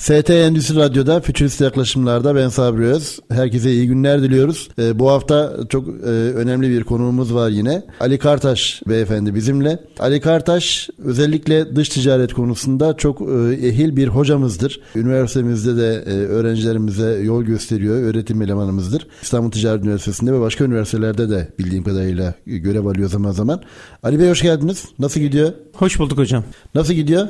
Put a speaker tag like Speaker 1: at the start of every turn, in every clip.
Speaker 1: ST Endüstri Radyo'da Fütürist Yaklaşımlar'da ben Sabri Öz. Herkese iyi günler diliyoruz. Ee, bu hafta çok e, önemli bir konuğumuz var yine. Ali Kartaş beyefendi bizimle. Ali Kartaş özellikle dış ticaret konusunda çok e, ehil bir hocamızdır. Üniversitemizde de e, öğrencilerimize yol gösteriyor, öğretim elemanımızdır. İstanbul Ticaret Üniversitesi'nde ve başka üniversitelerde de bildiğim kadarıyla görev alıyor zaman zaman. Ali Bey hoş geldiniz. Nasıl gidiyor?
Speaker 2: Hoş bulduk hocam.
Speaker 1: Nasıl gidiyor?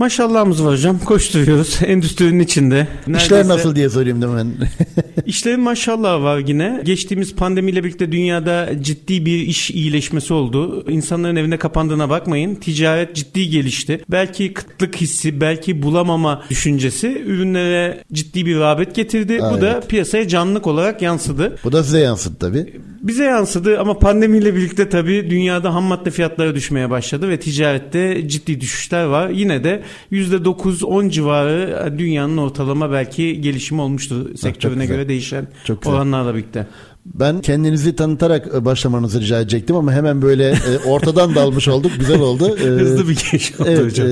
Speaker 2: Maşallahımız var hocam. Koşturuyoruz endüstrinin içinde.
Speaker 1: Neredeyse... İşler nasıl diye sorayım değil mi?
Speaker 2: İşlerin maşallah var yine. Geçtiğimiz pandemiyle birlikte dünyada ciddi bir iş iyileşmesi oldu. İnsanların evine kapandığına bakmayın. Ticaret ciddi gelişti. Belki kıtlık hissi, belki bulamama düşüncesi ürünlere ciddi bir rağbet getirdi. Evet. Bu da piyasaya canlılık olarak yansıdı.
Speaker 1: Bu da size yansıdı tabii.
Speaker 2: Bize yansıdı ama pandemiyle birlikte tabii dünyada ham madde fiyatları düşmeye başladı ve ticarette ciddi düşüşler var. Yine de %9-10 civarı dünyanın ortalama belki gelişimi olmuştu sektörüne göre değişen Çok oranlarla birlikte.
Speaker 1: Ben kendinizi tanıtarak e, başlamanızı rica edecektim ama hemen böyle e, ortadan dalmış olduk. Güzel oldu.
Speaker 2: E, Hızlı bir giriş oldu evet, hocam.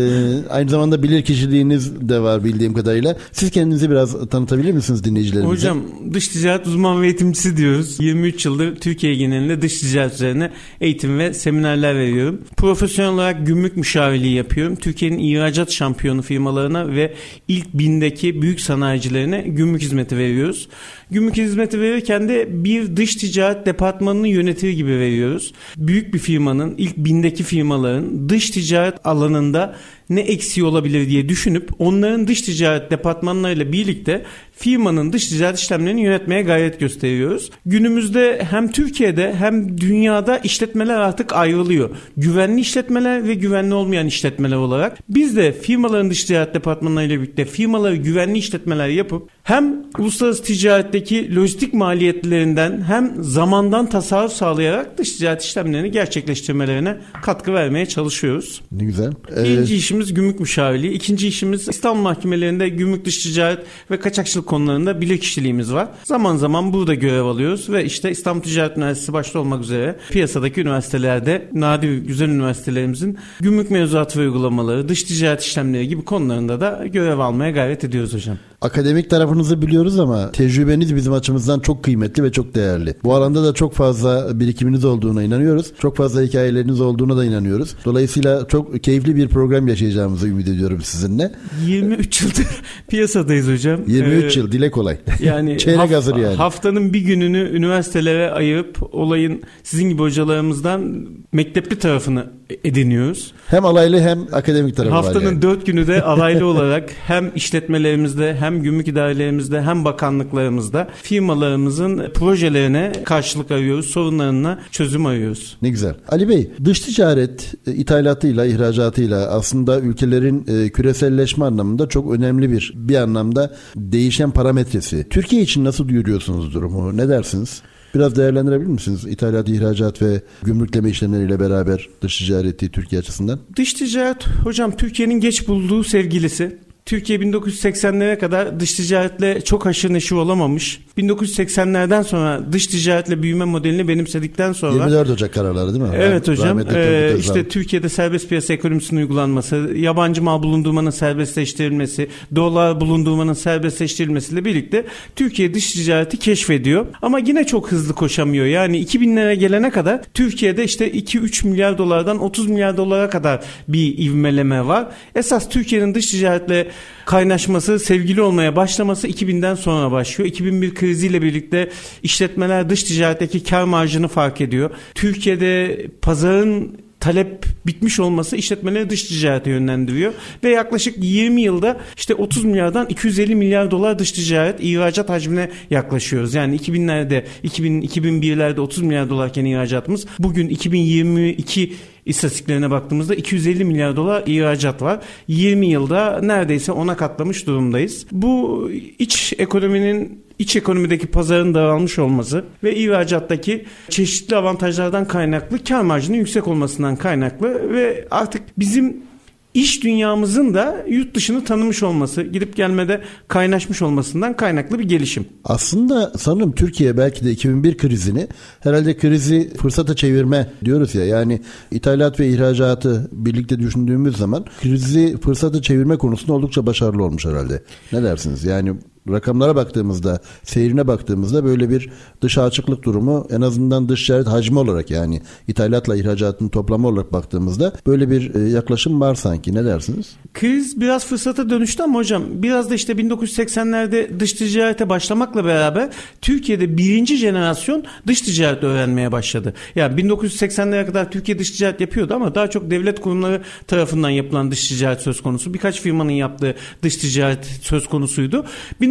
Speaker 1: aynı zamanda bilir kişiliğiniz de var bildiğim kadarıyla. Siz kendinizi biraz tanıtabilir misiniz dinleyicilerimize?
Speaker 2: Hocam dış ticaret uzman ve eğitimcisi diyoruz. 23 yıldır Türkiye genelinde dış ticaret üzerine eğitim ve seminerler veriyorum. Profesyonel olarak gümrük müşavirliği yapıyorum. Türkiye'nin ihracat şampiyonu firmalarına ve ilk bindeki büyük sanayicilerine gümrük hizmeti veriyoruz. Gümrük hizmeti verirken de bir dış ticaret departmanını yönetir gibi veriyoruz. Büyük bir firmanın, ilk bindeki firmaların dış ticaret alanında ne eksiği olabilir diye düşünüp onların dış ticaret departmanlarıyla birlikte firmanın dış ticaret işlemlerini yönetmeye gayret gösteriyoruz. Günümüzde hem Türkiye'de hem dünyada işletmeler artık ayrılıyor. Güvenli işletmeler ve güvenli olmayan işletmeler olarak. Biz de firmaların dış ticaret departmanlarıyla birlikte firmaları güvenli işletmeler yapıp hem uluslararası ticaretteki lojistik maliyetlerinden hem zamandan tasarruf sağlayarak dış ticaret işlemlerini gerçekleştirmelerine katkı vermeye çalışıyoruz.
Speaker 1: Ne güzel.
Speaker 2: Ee... Birinci işimiz gümrük müşavirliği. İkinci işimiz İstanbul mahkemelerinde gümrük dış ticaret ve kaçakçılık konularında bilirkişiliğimiz var. Zaman zaman burada görev alıyoruz ve işte İstanbul Ticaret Üniversitesi başta olmak üzere piyasadaki üniversitelerde nadir güzel üniversitelerimizin gümrük mevzuatı ve uygulamaları, dış ticaret işlemleri gibi konularında da görev almaya gayret ediyoruz hocam.
Speaker 1: Akademik tarafınızı biliyoruz ama tecrübeniz bizim açımızdan çok kıymetli ve çok değerli. Bu alanda da çok fazla birikiminiz olduğuna inanıyoruz. Çok fazla hikayeleriniz olduğuna da inanıyoruz. Dolayısıyla çok keyifli bir program yaşayacağımızı ümit ediyorum sizinle.
Speaker 2: 23 yıldır piyasadayız hocam.
Speaker 1: 23 ee, yıl dile kolay.
Speaker 2: Yani Çeyrek haf- hazır yani. Haftanın bir gününü üniversitelere ayırıp olayın sizin gibi hocalarımızdan mektepli tarafını ediniyoruz.
Speaker 1: Hem alaylı hem akademik tarafı
Speaker 2: Haftanın
Speaker 1: var yani.
Speaker 2: dört günü de alaylı olarak hem işletmelerimizde hem gümrük idarelerimizde hem bakanlıklarımızda firmalarımızın projelerine karşılık arıyoruz. Sorunlarına çözüm arıyoruz.
Speaker 1: Ne güzel. Ali Bey dış ticaret e, ithalatıyla ihracatıyla aslında ülkelerin e, küreselleşme anlamında çok önemli bir bir anlamda değişen parametresi. Türkiye için nasıl görüyorsunuz durumu? Ne dersiniz? Biraz değerlendirebilir misiniz? İthalat, ihracat ve gümrükleme işlemleriyle beraber dış ticareti Türkiye açısından.
Speaker 2: Dış ticaret hocam Türkiye'nin geç bulduğu sevgilisi. Türkiye 1980'lere kadar dış ticaretle çok haşır neşir olamamış. 1980'lerden sonra dış ticaretle büyüme modelini benimsedikten sonra
Speaker 1: 24 Ocak kararları değil mi?
Speaker 2: Evet hocam. Ee, işte Türkiye'de serbest piyasa ekonomisinin uygulanması, yabancı mal bulundurmanın serbestleştirilmesi, dolar bulundurmanın serbestleştirilmesiyle birlikte Türkiye dış ticareti keşfediyor. Ama yine çok hızlı koşamıyor. Yani 2000'lere gelene kadar Türkiye'de işte 2-3 milyar dolardan 30 milyar dolara kadar bir ivmeleme var. Esas Türkiye'nin dış ticaretle kaynaşması, sevgili olmaya başlaması 2000'den sonra başlıyor. 2001 kriziyle birlikte işletmeler dış ticaretteki kar marjını fark ediyor. Türkiye'de pazarın talep bitmiş olması işletmeleri dış ticarete yönlendiriyor ve yaklaşık 20 yılda işte 30 milyardan 250 milyar dolar dış ticaret ihracat hacmine yaklaşıyoruz. Yani 2000'lerde 2000 2001'lerde 30 milyar dolarken ihracatımız bugün 2022 istatistiklerine baktığımızda 250 milyar dolar ihracat var. 20 yılda neredeyse ona katlamış durumdayız. Bu iç ekonominin iç ekonomideki pazarın daralmış olması ve ihracattaki çeşitli avantajlardan kaynaklı kar marjının yüksek olmasından kaynaklı ve artık bizim iş dünyamızın da yurt dışını tanımış olması, gidip gelmede kaynaşmış olmasından kaynaklı bir gelişim.
Speaker 1: Aslında sanırım Türkiye belki de 2001 krizini herhalde krizi fırsata çevirme diyoruz ya. Yani ithalat ve ihracatı birlikte düşündüğümüz zaman krizi fırsata çevirme konusunda oldukça başarılı olmuş herhalde. Ne dersiniz? Yani rakamlara baktığımızda, seyrine baktığımızda böyle bir dış açıklık durumu en azından dış ticaret hacmi olarak yani ithalatla ihracatın toplamı olarak baktığımızda böyle bir e, yaklaşım var sanki. Ne dersiniz?
Speaker 2: Kriz biraz fırsata dönüştü ama hocam biraz da işte 1980'lerde dış ticarete başlamakla beraber Türkiye'de birinci jenerasyon dış ticaret öğrenmeye başladı. Yani 1980'lere kadar Türkiye dış ticaret yapıyordu ama daha çok devlet kurumları tarafından yapılan dış ticaret söz konusu. Birkaç firmanın yaptığı dış ticaret söz konusuydu.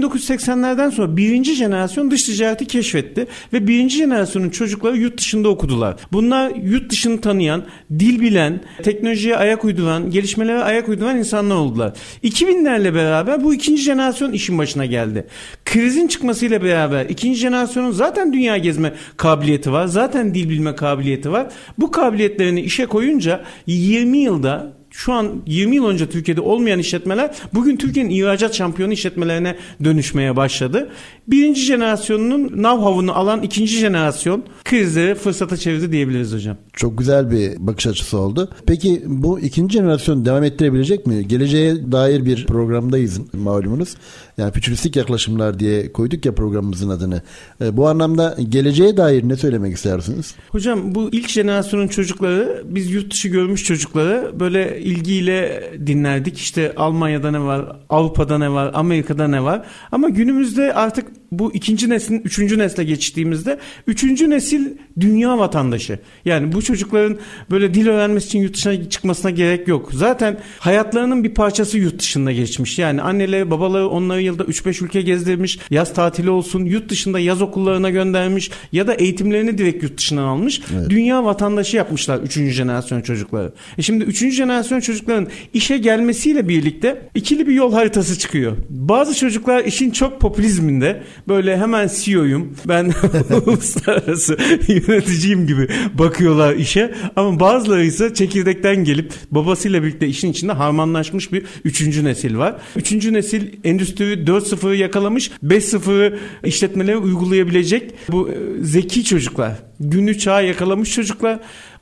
Speaker 2: 1980'lerden sonra birinci jenerasyon dış ticareti keşfetti ve birinci jenerasyonun çocukları yurt dışında okudular. Bunlar yurt dışını tanıyan, dil bilen, teknolojiye ayak uyduran, gelişmelere ayak uyduran insanlar oldular. 2000'lerle beraber bu ikinci jenerasyon işin başına geldi. Krizin çıkmasıyla beraber ikinci jenerasyonun zaten dünya gezme kabiliyeti var. Zaten dil bilme kabiliyeti var. Bu kabiliyetlerini işe koyunca 20 yılda şu an 20 yıl önce Türkiye'de olmayan işletmeler bugün Türkiye'nin ihracat şampiyonu işletmelerine dönüşmeye başladı. Birinci jenerasyonunun know-how'unu alan ikinci jenerasyon krizleri fırsata çevirdi diyebiliriz hocam.
Speaker 1: Çok güzel bir bakış açısı oldu. Peki bu ikinci jenerasyon devam ettirebilecek mi? Geleceğe dair bir programdayız malumunuz. Yani fütüristik yaklaşımlar diye koyduk ya programımızın adını. E, bu anlamda geleceğe dair ne söylemek istersiniz?
Speaker 2: Hocam bu ilk jenerasyonun çocukları biz yurt dışı görmüş çocukları böyle ilgiyle dinlerdik. İşte Almanya'da ne var, Avrupa'da ne var, Amerika'da ne var. Ama günümüzde artık bu ikinci neslin üçüncü nesle geçtiğimizde üçüncü nesil dünya vatandaşı. Yani bu çocukların böyle dil öğrenmesi için yurt dışına çıkmasına gerek yok. Zaten hayatlarının bir parçası yurt dışında geçmiş. Yani anneleri babaları onları yılda 3-5 ülke gezdirmiş. Yaz tatili olsun yurt dışında yaz okullarına göndermiş ya da eğitimlerini direkt yurt dışından almış. Evet. Dünya vatandaşı yapmışlar üçüncü jenerasyon çocukları. E şimdi üçüncü jenerasyon çocukların işe gelmesiyle birlikte ikili bir yol haritası çıkıyor. Bazı çocuklar işin çok popülizminde böyle hemen CEO'yum ben uluslararası yöneticiyim gibi bakıyorlar işe ama bazıları ise çekirdekten gelip babasıyla birlikte işin içinde harmanlaşmış bir üçüncü nesil var. Üçüncü nesil endüstri 4.0'ı yakalamış 5.0'ı işletmelere uygulayabilecek bu e, zeki çocuklar. Günü çağı yakalamış çocuklar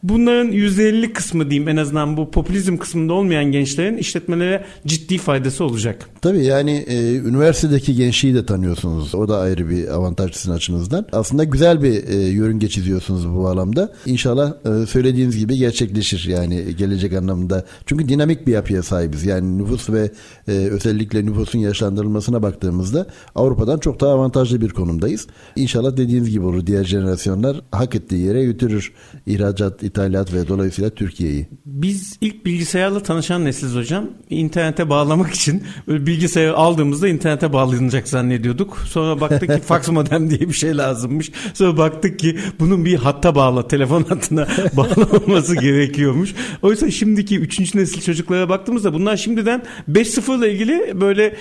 Speaker 2: Bunların %50 kısmı diyeyim en azından bu popülizm kısmında olmayan gençlerin işletmelere ciddi faydası olacak.
Speaker 1: Tabii yani e, üniversitedeki gençliği de tanıyorsunuz. O da ayrı bir avantaj sizin açınızdan. Aslında güzel bir e, yörünge çiziyorsunuz bu bağlamda. İnşallah e, söylediğiniz gibi gerçekleşir yani gelecek anlamında. Çünkü dinamik bir yapıya sahibiz. Yani nüfus ve e, özellikle nüfusun yaşlandırılmasına baktığımızda Avrupa'dan çok daha avantajlı bir konumdayız. İnşallah dediğiniz gibi olur. Diğer jenerasyonlar hak ettiği yere götürür ihracat, ithalat ve dolayısıyla Türkiye'yi.
Speaker 2: Biz ilk bilgisayarla tanışan nesiliz hocam. İnternete bağlamak için böyle bilgisayarı aldığımızda internete bağlanacak zannediyorduk. Sonra baktık ki fax modem diye bir şey lazımmış. Sonra baktık ki bunun bir hatta bağla, telefon hattına bağlanması gerekiyormuş. Oysa şimdiki 3. nesil çocuklara baktığımızda bunlar şimdiden 5.0 ile ilgili böyle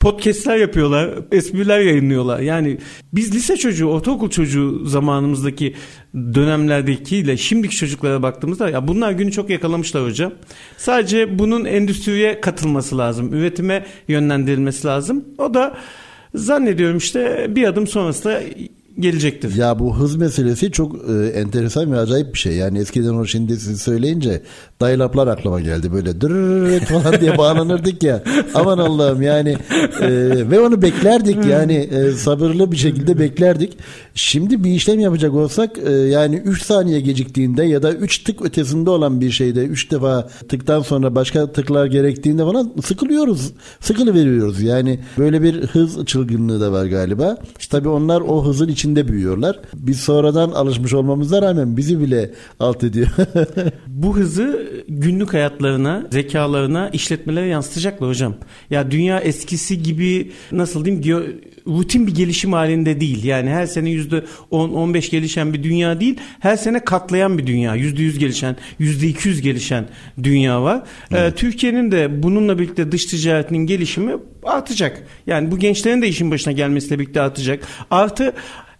Speaker 2: podcastler yapıyorlar, espriler yayınlıyorlar. Yani biz lise çocuğu, ortaokul çocuğu zamanımızdaki dönemlerdekiyle şimdiki çocuklara baktığımızda ya bunlar günü çok yakalamışlar hocam. Sadece bunun endüstriye katılması lazım, üretime yönlendirilmesi lazım. O da zannediyorum işte bir adım sonrasında gelecektir.
Speaker 1: Ya bu hız meselesi çok e, enteresan ve acayip bir şey. Yani eskiden o şimdi siz söyleyince dial-up'lar aklıma geldi. Böyle dırırırır falan diye bağlanırdık ya. Aman Allah'ım yani e, ve onu beklerdik yani e, sabırlı bir şekilde beklerdik. Şimdi bir işlem yapacak olsak e, yani 3 saniye geciktiğinde ya da 3 tık ötesinde olan bir şeyde 3 defa tıktan sonra başka tıklar gerektiğinde falan sıkılıyoruz. Sıkılı veriyoruz. Yani böyle bir hız çılgınlığı da var galiba. İşte tabii onlar o hızın içinde büyüyorlar. Biz sonradan alışmış olmamıza rağmen bizi bile alt ediyor.
Speaker 2: Bu hızı günlük hayatlarına, zekalarına, işletmelere yansıtacaklar hocam. Ya dünya eskisi gibi nasıl diyeyim rutin bir gelişim halinde değil. Yani her sene %10-15 gelişen bir dünya değil. Her sene katlayan bir dünya. %100 gelişen, %200 gelişen dünya var. Ee, evet. Ee, Türkiye'nin de bununla birlikte dış ticaretinin gelişimi artacak. Yani bu gençlerin de işin başına gelmesiyle birlikte artacak. Artı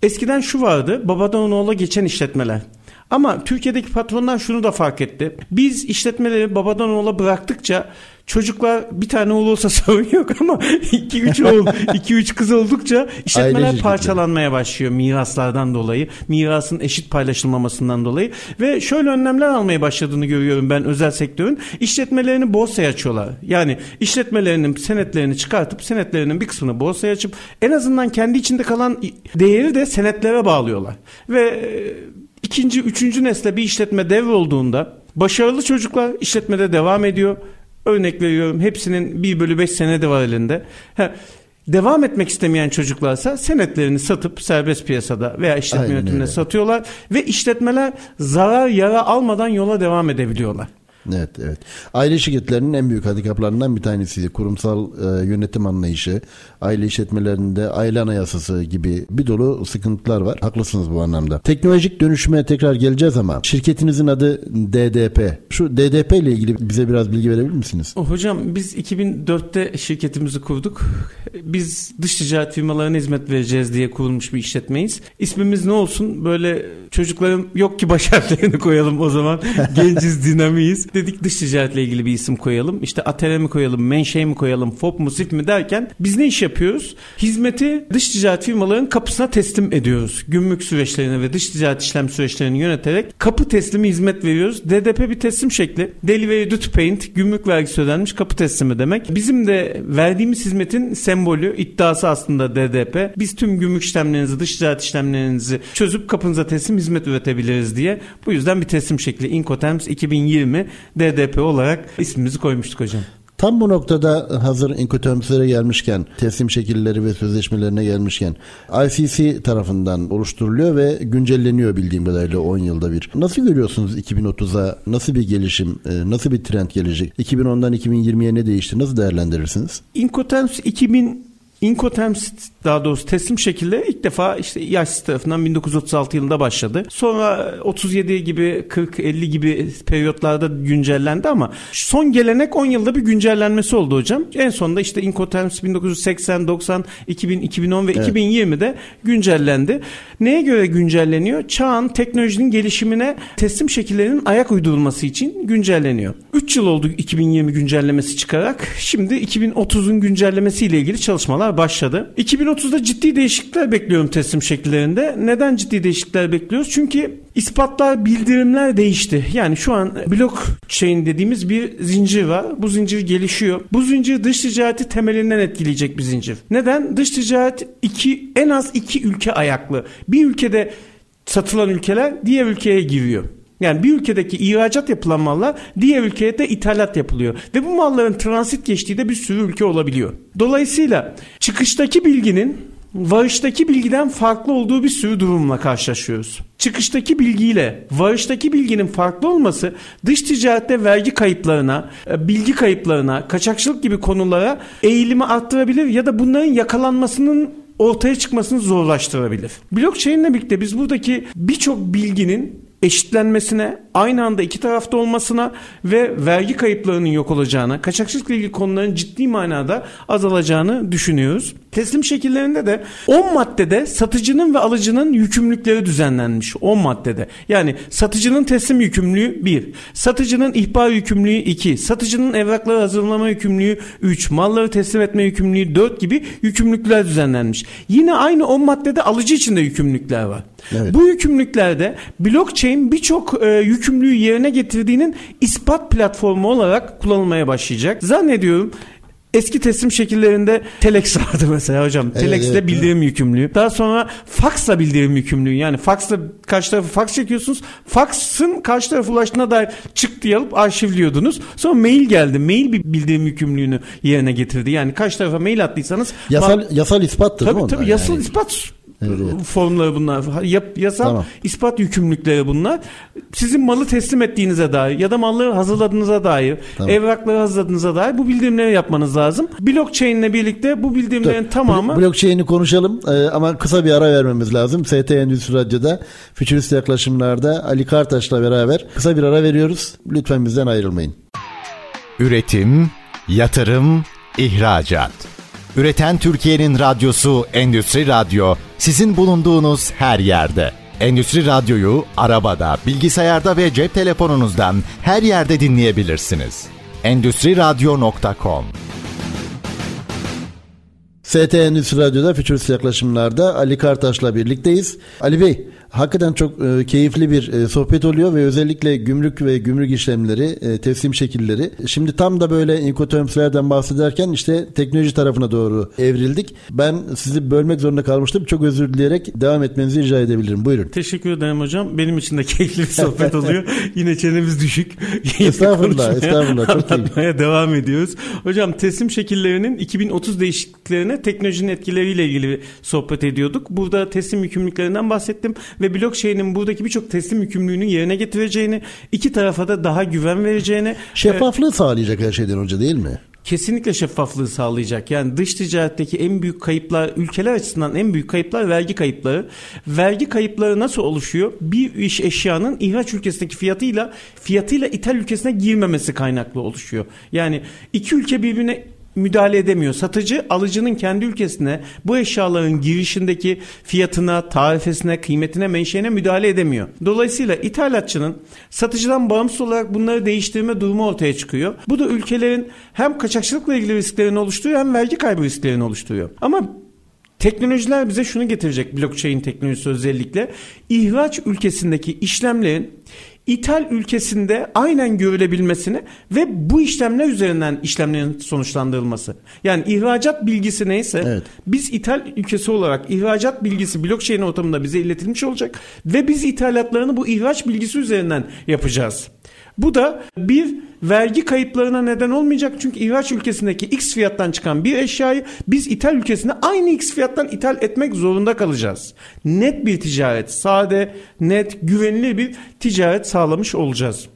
Speaker 2: eskiden şu vardı. Babadan oğula geçen işletmeler. Ama Türkiye'deki patronlar şunu da fark etti. Biz işletmeleri babadan oğula bıraktıkça çocuklar bir tane oğul olsa sorun yok ama iki üç oğul, iki üç kız oldukça işletmeler parçalanmaya başlıyor miraslardan dolayı. Mirasın eşit paylaşılmamasından dolayı ve şöyle önlemler almaya başladığını görüyorum ben özel sektörün. işletmelerini borsaya açıyorlar. Yani işletmelerinin senetlerini çıkartıp senetlerinin bir kısmını borsaya açıp en azından kendi içinde kalan değeri de senetlere bağlıyorlar. Ve e, ikinci, üçüncü nesle bir işletme devrolduğunda başarılı çocuklar işletmede devam ediyor. Örnek veriyorum hepsinin 1 bölü 5 senedi var elinde. Ha, devam etmek istemeyen çocuklarsa senetlerini satıp serbest piyasada veya işletme yönetimine satıyorlar ve işletmeler zarar yara almadan yola devam edebiliyorlar.
Speaker 1: Evet, evet. Aile şirketlerinin en büyük handikaplarından bir tanesi kurumsal e, yönetim anlayışı, aile işletmelerinde aile anayasası gibi bir dolu sıkıntılar var. Haklısınız bu anlamda. Teknolojik dönüşüme tekrar geleceğiz ama şirketinizin adı DDP. Şu DDP ile ilgili bize biraz bilgi verebilir misiniz?
Speaker 2: Hocam biz 2004'te şirketimizi kurduk. Biz dış ticaret firmalarına hizmet vereceğiz diye kurulmuş bir işletmeyiz. İsmimiz ne olsun? Böyle çocukların yok ki baş harflerini koyalım o zaman. Genciz, dinamiyiz dedik dış ticaretle ilgili bir isim koyalım. İşte Atere mi koyalım, Menşe mi koyalım, FOP mu, SIF mi derken biz ne iş yapıyoruz? Hizmeti dış ticaret firmaların kapısına teslim ediyoruz. Gümrük süreçlerini ve dış ticaret işlem süreçlerini yöneterek kapı teslimi hizmet veriyoruz. DDP bir teslim şekli. Delivery Duty Paint, gümrük vergisi ödenmiş kapı teslimi demek. Bizim de verdiğimiz hizmetin sembolü, iddiası aslında DDP. Biz tüm gümrük işlemlerinizi, dış ticaret işlemlerinizi çözüp kapınıza teslim hizmet üretebiliriz diye. Bu yüzden bir teslim şekli Incoterms 2020 DDP olarak ismimizi koymuştuk hocam.
Speaker 1: Tam bu noktada hazır inkotermslere gelmişken, teslim şekilleri ve sözleşmelerine gelmişken ICC tarafından oluşturuluyor ve güncelleniyor bildiğim kadarıyla 10 yılda bir. Nasıl görüyorsunuz 2030'a nasıl bir gelişim, e, nasıl bir trend gelecek? 2010'dan 2020'ye ne değişti? Nasıl değerlendirirsiniz?
Speaker 2: Incoterms 2000 Incoterms daha doğrusu teslim şekilde ilk defa işte IASIS tarafından 1936 yılında başladı. Sonra 37 gibi 40-50 gibi periyotlarda güncellendi ama son gelenek 10 yılda bir güncellenmesi oldu hocam. En sonunda işte Incoterms 1980, 90, 2000, 2010 ve evet. 2020'de güncellendi. Neye göre güncelleniyor? Çağın teknolojinin gelişimine teslim şekillerinin ayak uydurulması için güncelleniyor. 3 yıl oldu 2020 güncellemesi çıkarak. Şimdi 2030'un güncellemesiyle ilgili çalışmalar başladı. 2030'da ciddi değişiklikler bekliyorum teslim şekillerinde. Neden ciddi değişiklikler bekliyoruz? Çünkü ispatlar, bildirimler değişti. Yani şu an blockchain dediğimiz bir zincir var. Bu zincir gelişiyor. Bu zincir dış ticareti temelinden etkileyecek bir zincir. Neden? Dış ticaret iki, en az iki ülke ayaklı. Bir ülkede satılan ülkeler diğer ülkeye giriyor. Yani bir ülkedeki ihracat yapılan mallar diğer ülkeye de ithalat yapılıyor. Ve bu malların transit geçtiği de bir sürü ülke olabiliyor. Dolayısıyla çıkıştaki bilginin varıştaki bilgiden farklı olduğu bir sürü durumla karşılaşıyoruz. Çıkıştaki bilgiyle varıştaki bilginin farklı olması dış ticarette vergi kayıplarına, e, bilgi kayıplarına, kaçakçılık gibi konulara eğilimi arttırabilir ya da bunların yakalanmasının ortaya çıkmasını zorlaştırabilir. Blockchain ile birlikte biz buradaki birçok bilginin eşitlenmesine, aynı anda iki tarafta olmasına ve vergi kayıplarının yok olacağına, kaçakçılıkla ilgili konuların ciddi manada azalacağını düşünüyoruz. Teslim şekillerinde de 10 maddede satıcının ve alıcının yükümlülükleri düzenlenmiş. 10 maddede. Yani satıcının teslim yükümlülüğü 1, satıcının ihbar yükümlülüğü 2, satıcının evrakları hazırlama yükümlülüğü 3, malları teslim etme yükümlülüğü 4 gibi yükümlülükler düzenlenmiş. Yine aynı 10 maddede alıcı için de yükümlülükler var. Evet. Bu yükümlülüklerde blockchain birçok e, yükümlülüğü yerine getirdiğinin ispat platformu olarak kullanılmaya başlayacak. Zannediyorum Eski teslim şekillerinde telex vardı mesela hocam. Evet, Telex'le evet, bildirim evet. yükümlülüğü. Daha sonra faxla bildirim yükümlülüğü. Yani faxla karşı tarafı fax çekiyorsunuz. Faxın karşı tarafa ulaştığına dair çıktı alıp arşivliyordunuz. Sonra mail geldi. Mail bir bildirim yükümlülüğünü yerine getirdi. Yani karşı tarafa mail attıysanız
Speaker 1: yasal yasal ispattır
Speaker 2: tabii, değil mi? Tabii tabii yasal yani. ispat
Speaker 1: Evet,
Speaker 2: formları bunlar. Yap, yasal
Speaker 1: Tamam.
Speaker 2: ispat yükümlülükleri bunlar. Sizin malı teslim ettiğinize dair ya da malları hazırladığınıza dair,
Speaker 1: Tamam.
Speaker 2: evrakları hazırladığınıza dair bu bildirimleri yapmanız lazım. Blockchain ile birlikte bu bildirimlerin
Speaker 1: Dur,
Speaker 2: tamamı
Speaker 1: blo- Blockchain'i konuşalım Ee, ama kısa bir ara vermemiz lazım. ST Endüstri Radyo'da Fütürist Yaklaşımlar'da Ali Kartaş'la beraber kısa bir ara veriyoruz. Lütfen bizden ayrılmayın.
Speaker 3: Üretim, yatırım, ihracat. Üreten Türkiye'nin radyosu Endüstri Radyo sizin bulunduğunuz her yerde. Endüstri Radyo'yu arabada, bilgisayarda ve cep telefonunuzdan her yerde dinleyebilirsiniz. Endüstri Radyo.com
Speaker 1: ST Endüstri Radyo'da Fütürist Yaklaşımlar'da Ali Kartaş'la birlikteyiz. Ali Bey, hakikaten çok e, keyifli bir e, sohbet oluyor ve özellikle gümrük ve gümrük işlemleri, e, teslim şekilleri. Şimdi tam da böyle incoterms'lerden bahsederken işte teknoloji tarafına doğru evrildik. Ben sizi bölmek zorunda kalmıştım. Çok özür dileyerek devam etmenizi rica edebilirim. Buyurun.
Speaker 2: Teşekkür ederim hocam. Benim için de keyifli bir sohbet oluyor. Yine çenemiz düşük.
Speaker 1: Estağfurullah, estağfurullah. Çok keyifli.
Speaker 2: devam ediyoruz. Hocam teslim şekillerinin 2030 değişikliklerine teknolojinin etkileriyle ilgili sohbet ediyorduk. Burada teslim yükümlülüklerinden bahsettim ve blockchain'in buradaki birçok teslim yükümlülüğünü yerine getireceğini, iki tarafa da daha güven vereceğini,
Speaker 1: Şeffaflığı sağlayacak her şeyden önce değil mi?
Speaker 2: kesinlikle şeffaflığı sağlayacak. Yani dış ticaretteki en büyük kayıplar, ülkeler açısından en büyük kayıplar vergi kayıpları. Vergi kayıpları nasıl oluşuyor? Bir iş eşyanın ihraç ülkesindeki fiyatıyla fiyatıyla ithal ülkesine girmemesi kaynaklı oluşuyor. Yani iki ülke birbirine müdahale edemiyor. Satıcı alıcının kendi ülkesine bu eşyaların girişindeki fiyatına, tarifesine, kıymetine, menşeine müdahale edemiyor. Dolayısıyla ithalatçının satıcıdan bağımsız olarak bunları değiştirme durumu ortaya çıkıyor. Bu da ülkelerin hem kaçakçılıkla ilgili risklerini oluşturuyor hem vergi kaybı risklerini oluşturuyor. Ama Teknolojiler bize şunu getirecek blockchain teknolojisi özellikle. ihraç ülkesindeki işlemlerin ithal ülkesinde aynen görülebilmesini ve bu işlemler üzerinden işlemlerin sonuçlandırılması. Yani ihracat bilgisi neyse
Speaker 1: Evet.
Speaker 2: biz ithal ülkesi olarak ihracat bilgisi blockchain ortamında bize iletilmiş olacak ve biz ithalatlarını bu ihraç bilgisi üzerinden yapacağız. Bu da bir vergi kayıplarına neden olmayacak çünkü ihraç ülkesindeki X fiyattan çıkan bir eşyayı biz ithal ülkesine aynı X fiyattan ithal etmek zorunda kalacağız. Net bir ticaret, sade, net, güvenilir bir ticaret sağlamış olacağız.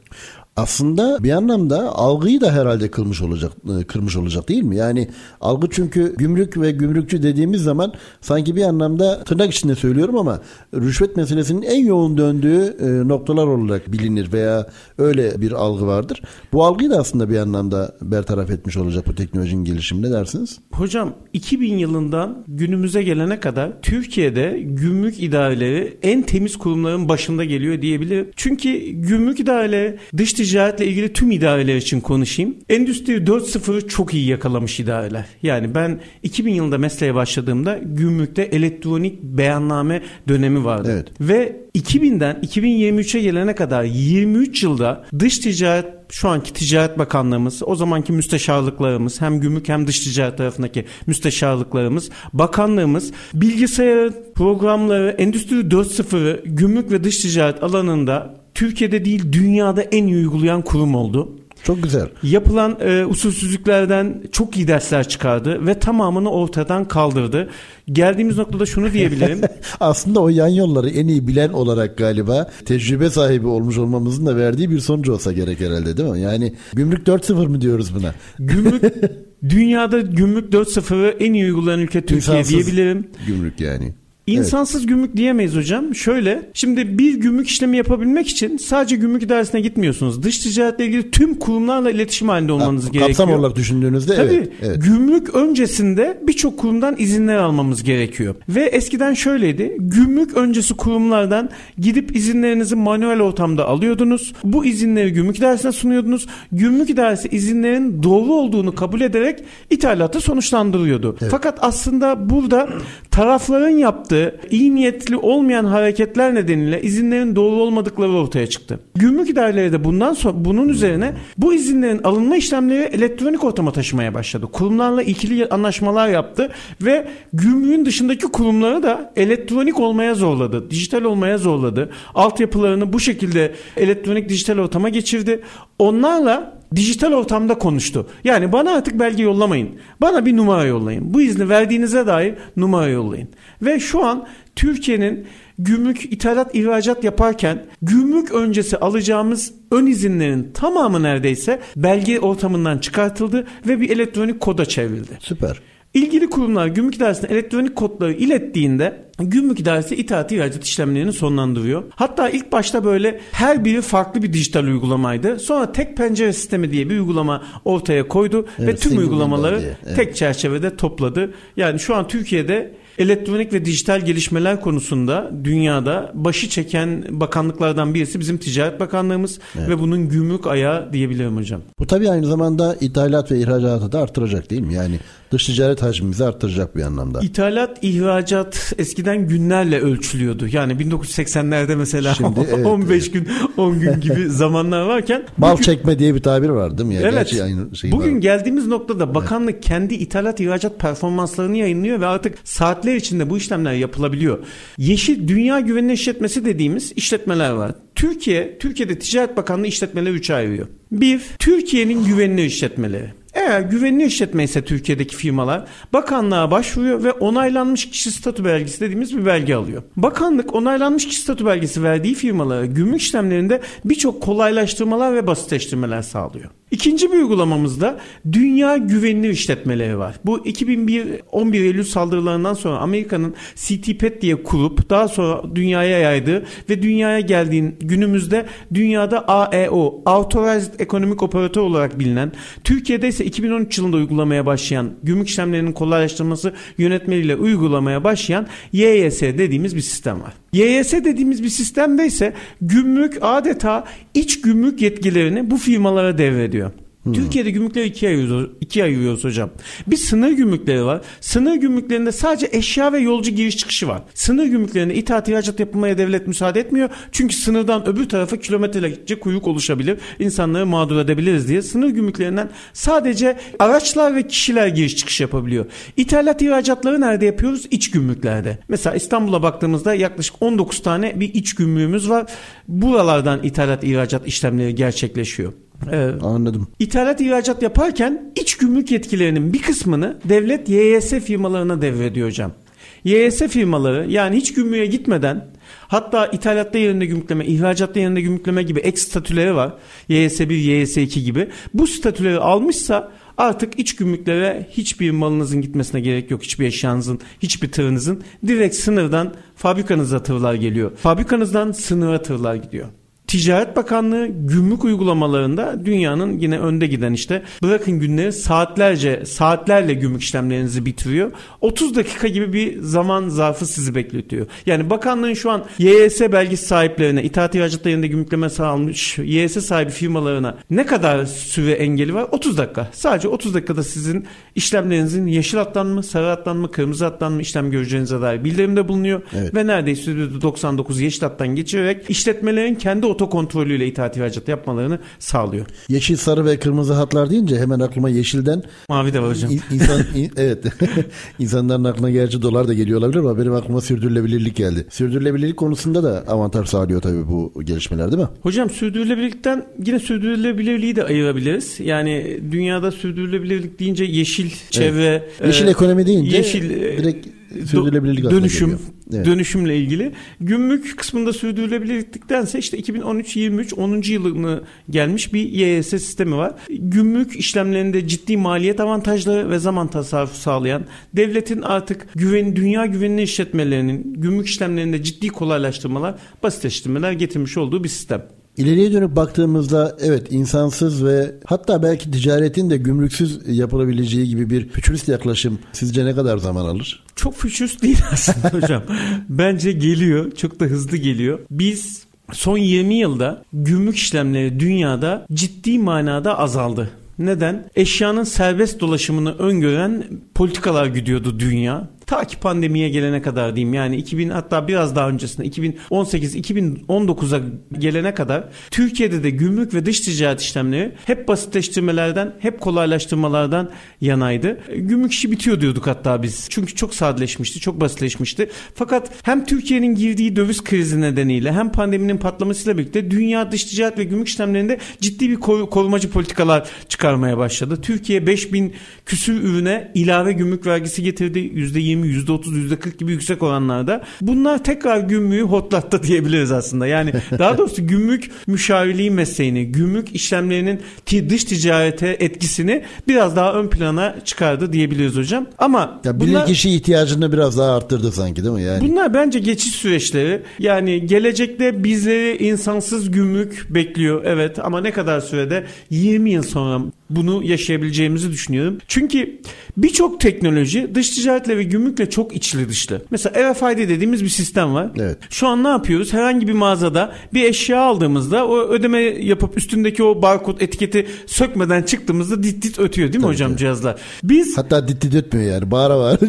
Speaker 1: Aslında bir anlamda algıyı da herhalde kırmış olacak e, kırmış olacak değil mi? Yani algı çünkü gümrük ve gümrükçü dediğimiz zaman sanki bir anlamda tırnak içinde söylüyorum ama rüşvet meselesinin en yoğun döndüğü e, noktalar olarak bilinir veya öyle bir algı vardır. Bu algıyı da aslında bir anlamda bertaraf etmiş olacak bu teknolojinin gelişimi ne dersiniz?
Speaker 2: Hocam 2000 yılından günümüze gelene kadar Türkiye'de gümrük idareleri en temiz kurumların başında geliyor diyebilirim. Çünkü gümrük idareleri dış ticaretle ilgili tüm idareler için konuşayım. Endüstri 4.0'ı çok iyi yakalamış idareler. Yani ben 2000 yılında mesleğe başladığımda gümrükte elektronik beyanname dönemi vardı.
Speaker 1: Evet.
Speaker 2: Ve 2000'den 2023'e gelene kadar 23 yılda dış ticaret şu anki Ticaret Bakanlığımız, o zamanki müsteşarlıklarımız, hem gümrük hem dış ticaret tarafındaki müsteşarlıklarımız, bakanlığımız bilgisayar programları, Endüstri 4.0'ı gümrük ve dış ticaret alanında Türkiye'de değil dünyada en iyi uygulayan kurum oldu.
Speaker 1: Çok güzel.
Speaker 2: Yapılan e, usulsüzlüklerden çok iyi dersler çıkardı ve tamamını ortadan kaldırdı. Geldiğimiz noktada şunu diyebilirim.
Speaker 1: Aslında o yan yolları en iyi bilen olarak galiba tecrübe sahibi olmuş olmamızın da verdiği bir sonuç olsa gerek herhalde değil mi? Yani gümrük 4.0 mı diyoruz buna?
Speaker 2: Gümrük dünyada gümrük 4.0'ı en iyi uygulayan ülke Türkiye
Speaker 1: İnsansız
Speaker 2: diyebilirim.
Speaker 1: Gümrük yani.
Speaker 2: İnsansız gümrük diyemeyiz hocam. Şöyle şimdi bir gümrük işlemi yapabilmek için sadece gümrük idaresine gitmiyorsunuz. Dış ticaretle ilgili tüm kurumlarla iletişim halinde olmanız
Speaker 1: Ha,
Speaker 2: gerekiyor.
Speaker 1: Kapsam olarak düşündüğünüzde
Speaker 2: Tabii
Speaker 1: evet. evet.
Speaker 2: gümrük öncesinde birçok kurumdan izinler almamız gerekiyor. Ve eskiden şöyleydi. Gümrük öncesi kurumlardan gidip izinlerinizi manuel ortamda alıyordunuz. Bu izinleri gümrük idaresine sunuyordunuz. Gümrük idaresi izinlerin doğru olduğunu kabul ederek ithalatı sonuçlandırıyordu. Fakat aslında burada tarafların yaptığı iyi niyetli olmayan hareketler nedeniyle izinlerin doğru olmadıkları ortaya çıktı. Gümrük idareleri de bundan sonra bunun üzerine bu izinlerin alınma işlemleri elektronik ortama taşımaya başladı. Kurumlarla ikili anlaşmalar yaptı ve gümrüğün dışındaki kurumları da elektronik olmaya zorladı. Dijital olmaya zorladı. Altyapılarını bu şekilde elektronik dijital ortama geçirdi. Onlarla dijital ortamda konuştu. Yani bana artık belge yollamayın. Bana bir numara yollayın. Bu izni verdiğinize dair numara yollayın. Ve şu an Türkiye'nin gümrük ithalat ihracat yaparken gümrük öncesi alacağımız ön izinlerin tamamı neredeyse belge ortamından çıkartıldı ve bir elektronik koda çevrildi.
Speaker 1: Süper.
Speaker 2: İlgili kurumlar gümrük idaresine elektronik kodları ilettiğinde gümrük idaresi itaat ihracat işlemlerini sonlandırıyor. Hatta ilk başta böyle her biri farklı bir dijital uygulamaydı. Sonra tek pencere sistemi diye bir uygulama ortaya koydu
Speaker 1: Evet,
Speaker 2: ve tüm uygulamaları
Speaker 1: diye, evet.
Speaker 2: tek çerçevede topladı. Yani şu an Türkiye'de elektronik ve dijital gelişmeler konusunda dünyada başı çeken bakanlıklardan birisi bizim Ticaret Bakanlığımız ve bunun gümrük ayağı diyebilirim hocam.
Speaker 1: Bu tabii aynı zamanda ithalat ve ihracatı da arttıracak değil mi? Yani dış ticaret hacmimizi arttıracak bir anlamda.
Speaker 2: İthalat, ihracat eskiden günlerle ölçülüyordu. Yani 1980'lerde mesela
Speaker 1: Şimdi evet,
Speaker 2: 15 gün, 10 gün gibi zamanlar varken
Speaker 1: Mal
Speaker 2: bugün-
Speaker 1: çekme diye bir tabir var değil mi? Ya?
Speaker 2: Evet.
Speaker 1: Gerçi aynı şey
Speaker 2: Bugün
Speaker 1: var.
Speaker 2: geldiğimiz noktada bakanlık kendi ithalat ihracat performanslarını yayınlıyor ve artık saatler içinde bu işlemler yapılabiliyor. Yeşil Dünya Güvenli İşletmesi dediğimiz işletmeler var. Türkiye, Türkiye'de Ticaret Bakanlığı işletmeleri 3'e ayırıyor. Bir, Türkiye'nin güvenli işletmeleri. Eğer güvenli işletme ise Türkiye'deki firmalar bakanlığa başvuruyor ve onaylanmış kişi statü belgesi dediğimiz bir belge alıyor. Bakanlık onaylanmış kişi statü belgesi verdiği firmalara gümrük işlemlerinde birçok kolaylaştırmalar ve basitleştirmeler sağlıyor. İkinci bir uygulamamızda dünya güvenli işletmeleri var. Bu 2001 11 Eylül saldırılarından sonra Amerika'nın CTPET diye kurup daha sonra dünyaya yaydığı ve dünyaya geldiğin günümüzde dünyada AEO Authorized Economic Operator olarak bilinen Türkiye'de ise 2013 yılında uygulamaya başlayan gümrük işlemlerinin kolaylaştırması yönetmeliğiyle uygulamaya başlayan YYS dediğimiz bir sistem var. YYS dediğimiz bir sistemde ise gümrük adeta iç gümrük yetkilerini bu firmalara devrediyor. Türkiye'de gümrükleri ikiye ayırıyoruz, ikiye ayırıyoruz hocam. Bir sınır gümrükleri var. Sınır gümrüklerinde sadece eşya ve yolcu giriş çıkışı var. Sınır gümrüklerinde itaat ihracat yapılmaya devlet müsaade etmiyor. Çünkü sınırdan öbür tarafa kilometrelerce kuyruk oluşabilir. İnsanları mağdur edebiliriz diye. Sınır gümrüklerinden sadece araçlar ve kişiler giriş çıkış yapabiliyor. İthalat ihracatları nerede yapıyoruz? İç gümrüklerde. Mesela İstanbul'a baktığımızda yaklaşık 19 tane bir iç gümrüğümüz var. Buralardan ithalat ihracat işlemleri gerçekleşiyor. Ee,
Speaker 1: Anladım.
Speaker 2: İthalat ihracat yaparken iç gümrük yetkilerinin bir kısmını devlet YYS firmalarına devrediyor hocam. YYS firmaları yani hiç gümrüğe gitmeden hatta ithalatta yerinde gümrükleme, ihracatta yerinde gümrükleme gibi ek statüleri var. YYS 1, YYS 2 gibi. Bu statüleri almışsa artık iç gümrüklere hiçbir malınızın gitmesine gerek yok. Hiçbir eşyanızın, hiçbir tırınızın. Direkt sınırdan fabrikanıza tırlar geliyor. Fabrikanızdan sınıra tırlar gidiyor. Ticaret Bakanlığı gümrük uygulamalarında dünyanın yine önde giden işte bırakın günleri saatlerce saatlerle gümrük işlemlerinizi bitiriyor. 30 dakika gibi bir zaman zarfı sizi bekletiyor. Yani bakanlığın şu an YS belgesi sahiplerine itaat ihracatlarında gümrükleme sağlamış YS sahibi firmalarına ne kadar süre engeli var? 30 dakika. Sadece 30 dakikada sizin işlemlerinizin yeşil hattan mı, sarı hattan mı, kırmızı hattan mı işlem göreceğinize dair bildirimde bulunuyor.
Speaker 1: Evet.
Speaker 2: Ve neredeyse %99 yeşil hattan geçirerek işletmelerin kendi otokontrolüyle itaat ihracat yapmalarını sağlıyor.
Speaker 1: Yeşil, sarı ve kırmızı hatlar deyince hemen aklıma yeşilden
Speaker 2: Mavi de var hocam.
Speaker 1: İn- insan in- evet insanların aklına gerçi dolar da geliyor olabilir ama benim aklıma sürdürülebilirlik geldi. Sürdürülebilirlik konusunda da avantaj sağlıyor tabii bu gelişmeler değil mi?
Speaker 2: Hocam sürdürülebilirlikten yine sürdürülebilirliği de ayırabiliriz. Yani dünyada sürdürülebilirlik deyince yeşil, çevre,
Speaker 1: Yeşil
Speaker 2: e,
Speaker 1: ekonomi deyince
Speaker 2: yeşil, e,
Speaker 1: direkt sürdürülebilirlik
Speaker 2: dönüşüm.
Speaker 1: Evet.
Speaker 2: dönüşümle ilgili. Gümrük kısmında sürdürülebilirliktense işte 2013-23 10. yılını gelmiş bir YS sistemi var. Gümrük işlemlerinde ciddi maliyet avantajları ve zaman tasarrufu sağlayan devletin artık güven dünya güvenli işletmelerinin gümrük işlemlerinde ciddi kolaylaştırmalar, basitleştirmeler getirmiş olduğu bir sistem.
Speaker 1: İleriye dönüp baktığımızda evet insansız ve hatta belki ticaretin de gümrüksüz yapılabileceği gibi bir fütürist yaklaşım sizce ne kadar zaman alır?
Speaker 2: Çok fütürist değil aslında hocam. Bence geliyor. Çok da hızlı geliyor. Biz son 20 yılda gümrük işlemleri dünyada ciddi manada azaldı. Neden? Eşyanın serbest dolaşımını öngören politikalar gidiyordu dünya. Ta ki pandemiye gelene kadar diyeyim yani 2000 hatta biraz daha öncesinde 2018 2019'a gelene kadar Türkiye'de de gümrük ve dış ticaret işlemleri hep basitleştirmelerden hep kolaylaştırmalardan yanaydı. Gümrük işi bitiyor diyorduk hatta biz. Çünkü çok sadeleşmişti, çok basitleşmişti. Fakat hem Türkiye'nin girdiği döviz krizi nedeniyle hem pandeminin patlamasıyla birlikte dünya dış ticaret ve gümrük işlemlerinde ciddi bir korumacı politikalar çıkarmaya başladı. Türkiye 5000 küsür ürüne ilave gümrük vergisi getirdi. %20, %30, %40 gibi yüksek oranlarda. Bunlar tekrar gümrüğü hotlattı diyebiliriz aslında. Yani daha doğrusu gümrük müşavirliği mesleğini, gümrük işlemlerinin dış ticarete etkisini biraz daha ön plana çıkardı diyebiliriz hocam. Ama
Speaker 1: ya bunlar, kişi ihtiyacını biraz daha arttırdı sanki değil mi yani?
Speaker 2: Bunlar bence geçiş süreçleri. Yani gelecekte bizleri insansız gümrük bekliyor evet ama ne kadar sürede 20 yıl sonra bunu yaşayabileceğimizi düşünüyorum. Çünkü birçok teknoloji dış ticaretle ve gümrükle çok içli dışlı. Mesela RFID dediğimiz bir sistem var.
Speaker 1: Evet.
Speaker 2: Şu an ne yapıyoruz? Herhangi bir mağazada bir eşya aldığımızda o ödeme yapıp üstündeki o barkod etiketi sökmeden çıktığımızda dit dit ötüyor değil mi tabii, hocam tabii. cihazlar?
Speaker 1: Biz Hatta dit dit ötmüyor yani. Bağıra var.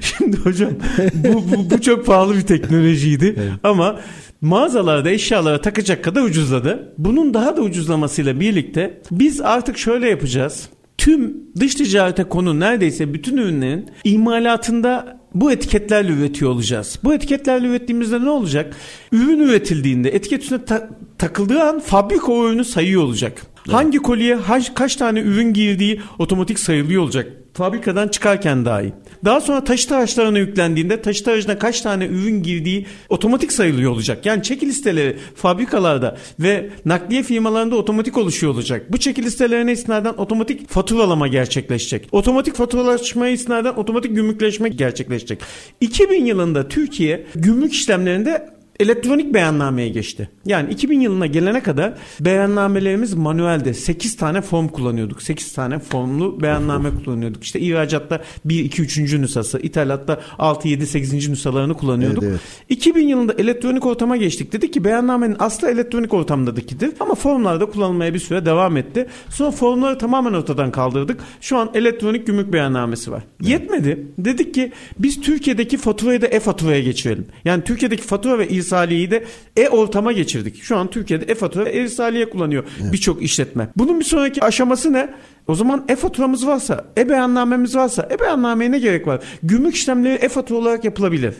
Speaker 2: Şimdi hocam bu, bu, bu çok pahalı bir teknolojiydi evet. ama mağazalarda eşyalara takacak kadar ucuzladı. Bunun daha da ucuzlamasıyla birlikte biz artık şöyle yapacağız. Tüm dış ticarete konu neredeyse bütün ürünlerin imalatında bu etiketlerle üretiyor olacağız. Bu etiketlerle ürettiğimizde ne olacak? Ürün üretildiğinde etiket üstüne ta- takıldığı an fabrika o ürünü sayıyor olacak. Hangi kolye kaç tane ürün girdiği otomatik sayılıyor olacak fabrikadan çıkarken dahi. Daha sonra taşıt araçlarına yüklendiğinde taşıt aracına kaç tane ürün girdiği otomatik sayılıyor olacak. Yani çeki listeleri fabrikalarda ve nakliye firmalarında otomatik oluşuyor olacak. Bu çeki listelerine istinaden otomatik faturalama gerçekleşecek. Otomatik faturalaşmaya istinaden otomatik gümrükleşme gerçekleşecek. 2000 yılında Türkiye gümrük işlemlerinde elektronik beyannameye geçti. Yani 2000 yılına gelene kadar beyannamelerimiz manuelde 8 tane form kullanıyorduk. 8 tane formlu beyanname kullanıyorduk. İşte ihracatta 1, 2, 3. nüshası, ithalatta 6, 7, 8. nüshalarını kullanıyorduk. Evet, evet. 2000 yılında elektronik ortama geçtik. Dedik ki beyannamenin aslı elektronik ortamdakidir ama formlarda kullanılmaya bir süre devam etti. Sonra formları tamamen ortadan kaldırdık. Şu an elektronik gümrük beyannamesi var. Evet. Yetmedi. Dedik ki biz Türkiye'deki faturayı da e-faturaya geçirelim. Yani Türkiye'deki fatura ve irsaliyeyi de e-ortama geçirdik. Şu an Türkiye'de e-fatura ve e-irsaliye kullanıyor evet. birçok işletme. Bunun bir sonraki aşaması ne? O zaman e-faturamız varsa, e-beyannamemiz varsa, e-beyannameye ne gerek var? Gümrük işlemleri e-fatura olarak yapılabilir.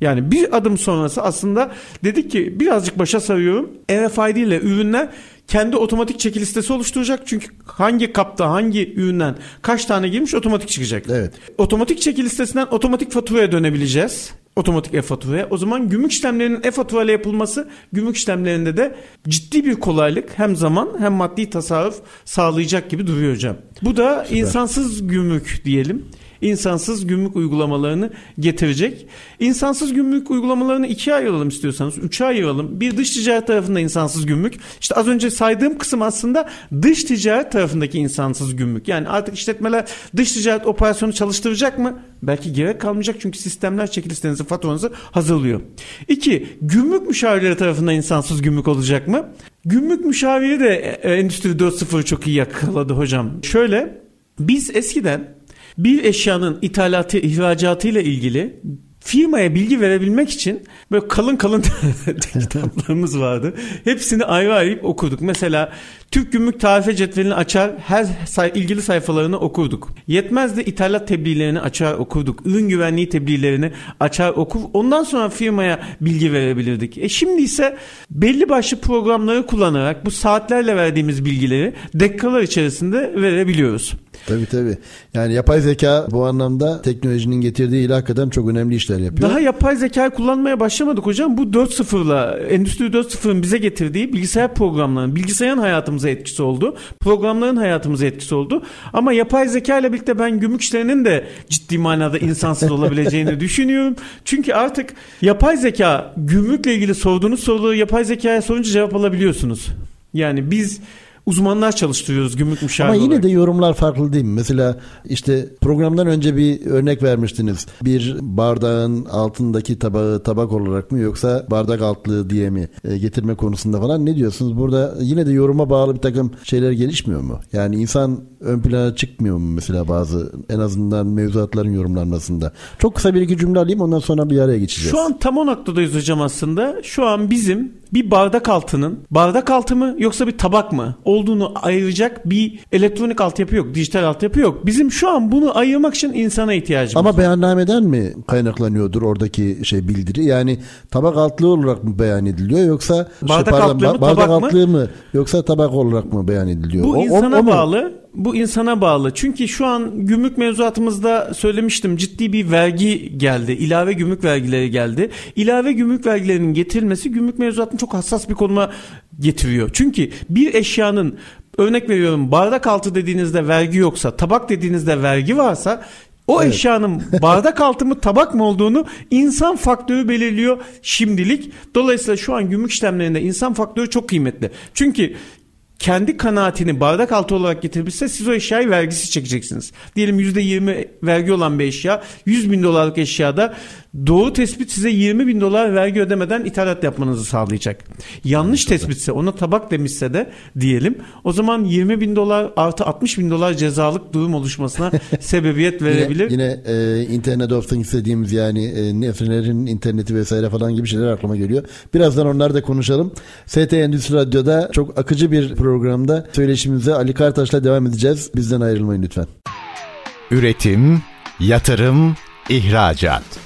Speaker 2: Yani bir adım sonrası aslında dedik ki birazcık başa sarıyorum. RFID ile ürünler kendi otomatik çeki listesi oluşturacak. Çünkü hangi kapta hangi üründen kaç tane girmiş otomatik çıkacak.
Speaker 1: Evet.
Speaker 2: Otomatik çeki listesinden otomatik faturaya dönebileceğiz. Otomatik e-faturaya. O zaman gümrük işlemlerinin e-fatura ile yapılması gümrük işlemlerinde de ciddi bir kolaylık hem zaman hem maddi tasarruf sağlayacak gibi duruyor hocam. Bu da Süper. insansız gümrük diyelim insansız gümrük uygulamalarını getirecek. İnsansız gümrük uygulamalarını ikiye ayıralım istiyorsanız. Üçe ayıralım. Bir dış ticaret tarafında insansız gümrük. İşte az önce saydığım kısım aslında dış ticaret tarafındaki insansız gümrük. Yani artık işletmeler dış ticaret operasyonu çalıştıracak mı? Belki gerek kalmayacak çünkü sistemler çeki listenizi, faturanızı hazırlıyor. İki, gümrük müşavirleri tarafından insansız gümrük olacak mı? Gümrük müşaviri de e, Endüstri 4.0'ı çok iyi yakaladı hocam. Şöyle, biz eskiden bir eşyanın ithalatı, ihracatı ile ilgili firmaya bilgi verebilmek için böyle kalın kalın kitaplarımız vardı. Hepsini ayrı ayrı okuduk. Mesela Türk Gümrük Tarife Cetvelini açar, her say- ilgili sayfalarını okurduk. Yetmez de ithalat tebliğlerini açar okurduk. Ürün güvenliği tebliğlerini açar okur. Ondan sonra firmaya bilgi verebilirdik. E şimdi ise belli başlı programları kullanarak bu saatlerle verdiğimiz bilgileri dakikalar içerisinde verebiliyoruz.
Speaker 1: Tabii tabii. Yani yapay zeka bu anlamda teknolojinin getirdiği ile hakikaten çok önemli işler yapıyor.
Speaker 2: Daha yapay zeka kullanmaya başlamadık hocam. Bu 4.0'la Endüstri 4.0'ın bize getirdiği bilgisayar programlarının, bilgisayarın hayatımıza etkisi oldu. Programların hayatımıza etkisi oldu. Ama yapay zeka ile birlikte ben gümrük işlerinin de ciddi manada insansız olabileceğini düşünüyorum. Çünkü artık yapay zeka gümrükle ilgili sorduğunuz soruları yapay zekaya sorunca cevap alabiliyorsunuz. Yani biz uzmanlar çalıştırıyoruz gümrük müşaviri
Speaker 1: Ama yine
Speaker 2: olarak.
Speaker 1: de yorumlar farklı değil mi? Mesela işte programdan önce bir örnek vermiştiniz. Bir bardağın altındaki tabağı tabak olarak mı yoksa bardak altlığı diye mi e, getirme konusunda falan ne diyorsunuz? Burada yine de yoruma bağlı bir takım şeyler gelişmiyor mu? Yani insan ön plana çıkmıyor mu mesela bazı en azından mevzuatların yorumlanmasında? Çok kısa bir iki cümle alayım ondan sonra bir araya geçeceğiz.
Speaker 2: Şu an tam o noktadayız hocam aslında. Şu an bizim bir bardak altının bardak altı mı yoksa bir tabak mı olduğunu ayıracak bir elektronik altyapı yok, dijital altyapı yok. Bizim şu an bunu ayırmak için insana ihtiyacımız
Speaker 1: Ama
Speaker 2: var.
Speaker 1: beyannameden mi kaynaklanıyordur oradaki şey bildiri? Yani tabak altlığı olarak mı beyan ediliyor yoksa
Speaker 2: Bardak altlığı mı,
Speaker 1: bardak
Speaker 2: tabak mı?
Speaker 1: altlığı mı yoksa tabak olarak mı beyan ediliyor?
Speaker 2: Bu
Speaker 1: O- o-
Speaker 2: insana
Speaker 1: o mu?
Speaker 2: bağlı. Bu insana bağlı. Çünkü şu an gümrük mevzuatımızda söylemiştim ciddi bir vergi geldi. İlave gümrük vergileri geldi. İlave gümrük vergilerinin getirilmesi gümrük mevzuatını çok hassas bir konuma getiriyor. Çünkü bir eşyanın örnek veriyorum bardak altı dediğinizde vergi yoksa, tabak dediğinizde vergi varsa o
Speaker 1: Evet.
Speaker 2: eşyanın bardak altı mı tabak mı olduğunu insan faktörü belirliyor şimdilik. Dolayısıyla şu an gümrük işlemlerinde insan faktörü çok kıymetli. Çünkü kendi kanaatini bardak altı olarak getirmişse siz o eşyayı vergisi çekeceksiniz. Diyelim %20 vergi olan bir eşya 100 bin dolarlık eşyada doğru tespit size 20 bin dolar vergi ödemeden ithalat yapmanızı sağlayacak. Yanlış tespitse ona tabak demişse de diyelim o zaman 20 bin dolar artı 60 bin dolar cezalık durum oluşmasına sebebiyet verebilir.
Speaker 1: Yine, yine e, Internet of Things dediğimiz yani e, nesnelerin interneti vesaire falan gibi şeyler aklıma geliyor. Birazdan onları da konuşalım. ST Endüstri Radyo'da çok akıcı bir programda söyleşimize Ali Kartaş'la devam edeceğiz. Bizden ayrılmayın lütfen.
Speaker 3: Üretim, yatırım, ihracat.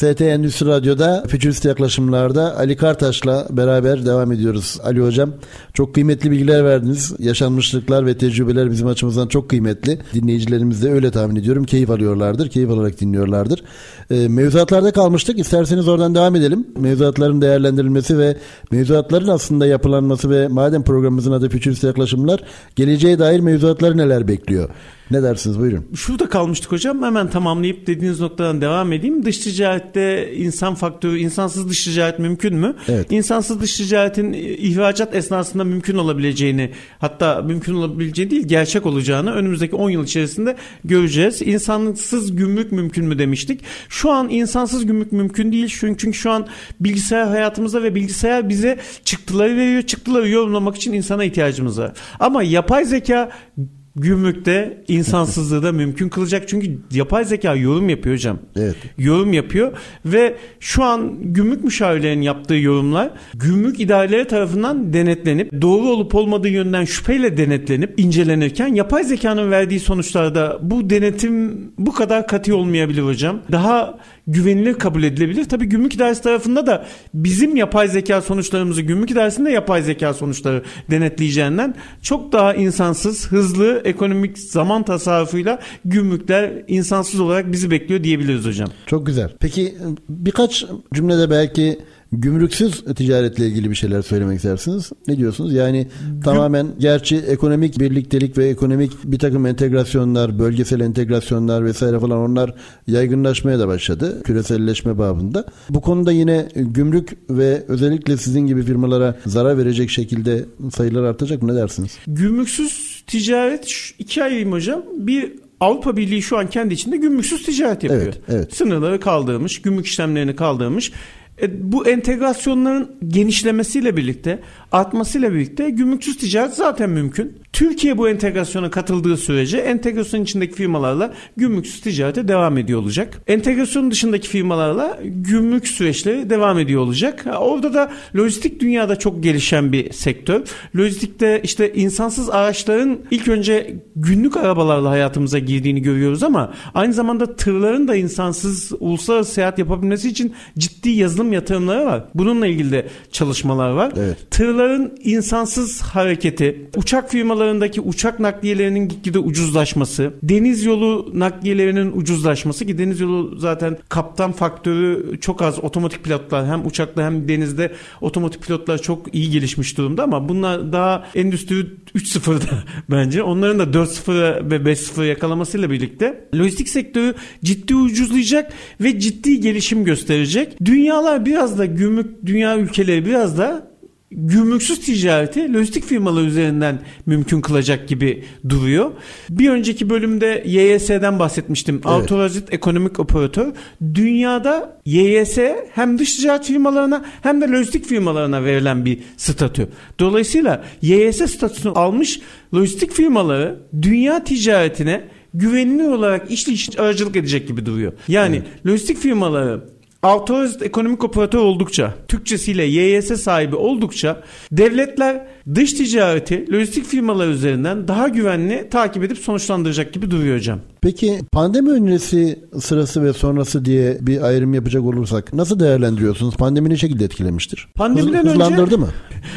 Speaker 1: ST Endüstri Radyo'da Fütürist Yaklaşımlar'da Ali Kartaş'la beraber devam ediyoruz. Ali Hocam çok kıymetli bilgiler verdiniz. Yaşanmışlıklar ve tecrübeler bizim açımızdan çok kıymetli. Dinleyicilerimiz de öyle tahmin ediyorum. Keyif alıyorlardır, keyif alarak dinliyorlardır. Ee, mevzuatlarda kalmıştık. İsterseniz oradan devam edelim. Mevzuatların değerlendirilmesi ve mevzuatların aslında yapılanması ve madem programımızın adı Fütürist Yaklaşımlar geleceğe dair mevzuatları neler bekliyor? Ne dersiniz buyurun.
Speaker 2: Şurada kalmıştık hocam. Hemen tamamlayıp dediğiniz noktadan devam edeyim. Dış ticarette insan faktörü, insansız dış ticaret mümkün mü?
Speaker 1: Evet.
Speaker 2: İnsansız dış ticaretin ihracat esnasında mümkün olabileceğini, hatta mümkün olabileceği değil, gerçek olacağını önümüzdeki 10 yıl içerisinde göreceğiz. İnsansız gümrük mümkün mü demiştik. Şu an insansız gümrük mümkün değil. Çünkü şu an bilgisayar hayatımızda ve bilgisayar bize çıktıları veriyor. Çıktıları yorumlamak için insana ihtiyacımız var. Ama yapay zeka gümrükte insansızlığı da mümkün kılacak. Çünkü yapay zeka yorum yapıyor hocam.
Speaker 1: Evet.
Speaker 2: Yorum yapıyor ve şu an gümrük müşavirlerinin yaptığı yorumlar gümrük idareleri tarafından denetlenip doğru olup olmadığı yönden şüpheyle denetlenip incelenirken yapay zekanın verdiği sonuçlarda bu denetim bu kadar katı olmayabilir hocam. Daha güvenilir kabul edilebilir. Tabii gümrük idaresi tarafında da bizim yapay zeka sonuçlarımızı gümrük idaresinde yapay zeka sonuçları denetleyeceğinden çok daha insansız, hızlı, ekonomik zaman tasarrufuyla gümrükler insansız olarak bizi bekliyor diyebiliriz hocam.
Speaker 1: Çok güzel. Peki birkaç cümlede belki gümrüksüz ticaretle ilgili bir şeyler söylemek istersiniz. Ne diyorsunuz? Yani tamamen gerçi ekonomik birliktelik ve ekonomik bir takım entegrasyonlar, bölgesel entegrasyonlar vesaire falan onlar yaygınlaşmaya da başladı. Küreselleşme babında. Bu konuda yine gümrük ve özellikle sizin gibi firmalara zarar verecek şekilde sayılar artacak mı? Ne dersiniz?
Speaker 2: Gümrüksüz ticaret ikiye ayırayım hocam. Bir Avrupa Birliği şu an kendi içinde gümrüksüz ticaret yapıyor.
Speaker 1: Evet, evet.
Speaker 2: Sınırları kaldırmış, gümrük işlemlerini kaldırmış. E, bu entegrasyonların genişlemesiyle birlikte, artmasıyla birlikte gümrüksüz ticaret zaten mümkün. Türkiye bu entegrasyona katıldığı sürece entegrasyon içindeki firmalarla gümrüksüz ticarete devam ediyor olacak. Entegrasyonun dışındaki firmalarla gümrük süreçleri devam ediyor olacak. Orada da lojistik dünyada çok gelişen bir sektör. Lojistikte işte insansız araçların ilk önce günlük arabalarla hayatımıza girdiğini görüyoruz ama aynı zamanda tırların da insansız uluslararası seyahat yapabilmesi için ciddi yazılım yatırımları var. Bununla ilgili de çalışmalar var.
Speaker 1: Evet.
Speaker 2: Tırların insansız hareketi, uçak firmalarındaki uçak nakliyelerinin gitgide ucuzlaşması, deniz yolu nakliyelerinin ucuzlaşması ki deniz yolu zaten kaptan faktörü çok az otomatik pilotlar hem uçakta hem denizde otomatik pilotlar çok iyi gelişmiş durumda ama bunlar daha endüstri 3.0'da bence. Onların da 4.0 ve 5.0 yakalamasıyla birlikte lojistik sektörü ciddi ucuzlayacak ve ciddi gelişim gösterecek. Dünyalar biraz da gümrük dünya ülkeleri biraz da gümrüksüz ticareti lojistik firmalar üzerinden mümkün kılacak gibi duruyor. Bir önceki bölümde YS'den bahsetmiştim. Evet. Authorized Economic Operator. Dünyada YS hem dış ticaret firmalarına hem de lojistik firmalarına verilen bir statü. Dolayısıyla YS statüsünü almış lojistik firmaları dünya ticaretine güvenilir olarak işli aracılık edecek gibi duruyor. Yani evet. lojistik firmaları Authorized ekonomik operatör oldukça, Türkçesiyle YYS sahibi oldukça devletler dış ticareti lojistik firmalar üzerinden daha güvenli takip edip sonuçlandıracak gibi duruyor hocam.
Speaker 1: Peki pandemi öncesi sırası ve sonrası diye bir ayrım yapacak olursak nasıl değerlendiriyorsunuz? Pandemi ne şekilde etkilemiştir?
Speaker 2: Pandemiden
Speaker 1: Hız, hızlandırdı
Speaker 2: önce,
Speaker 1: mı?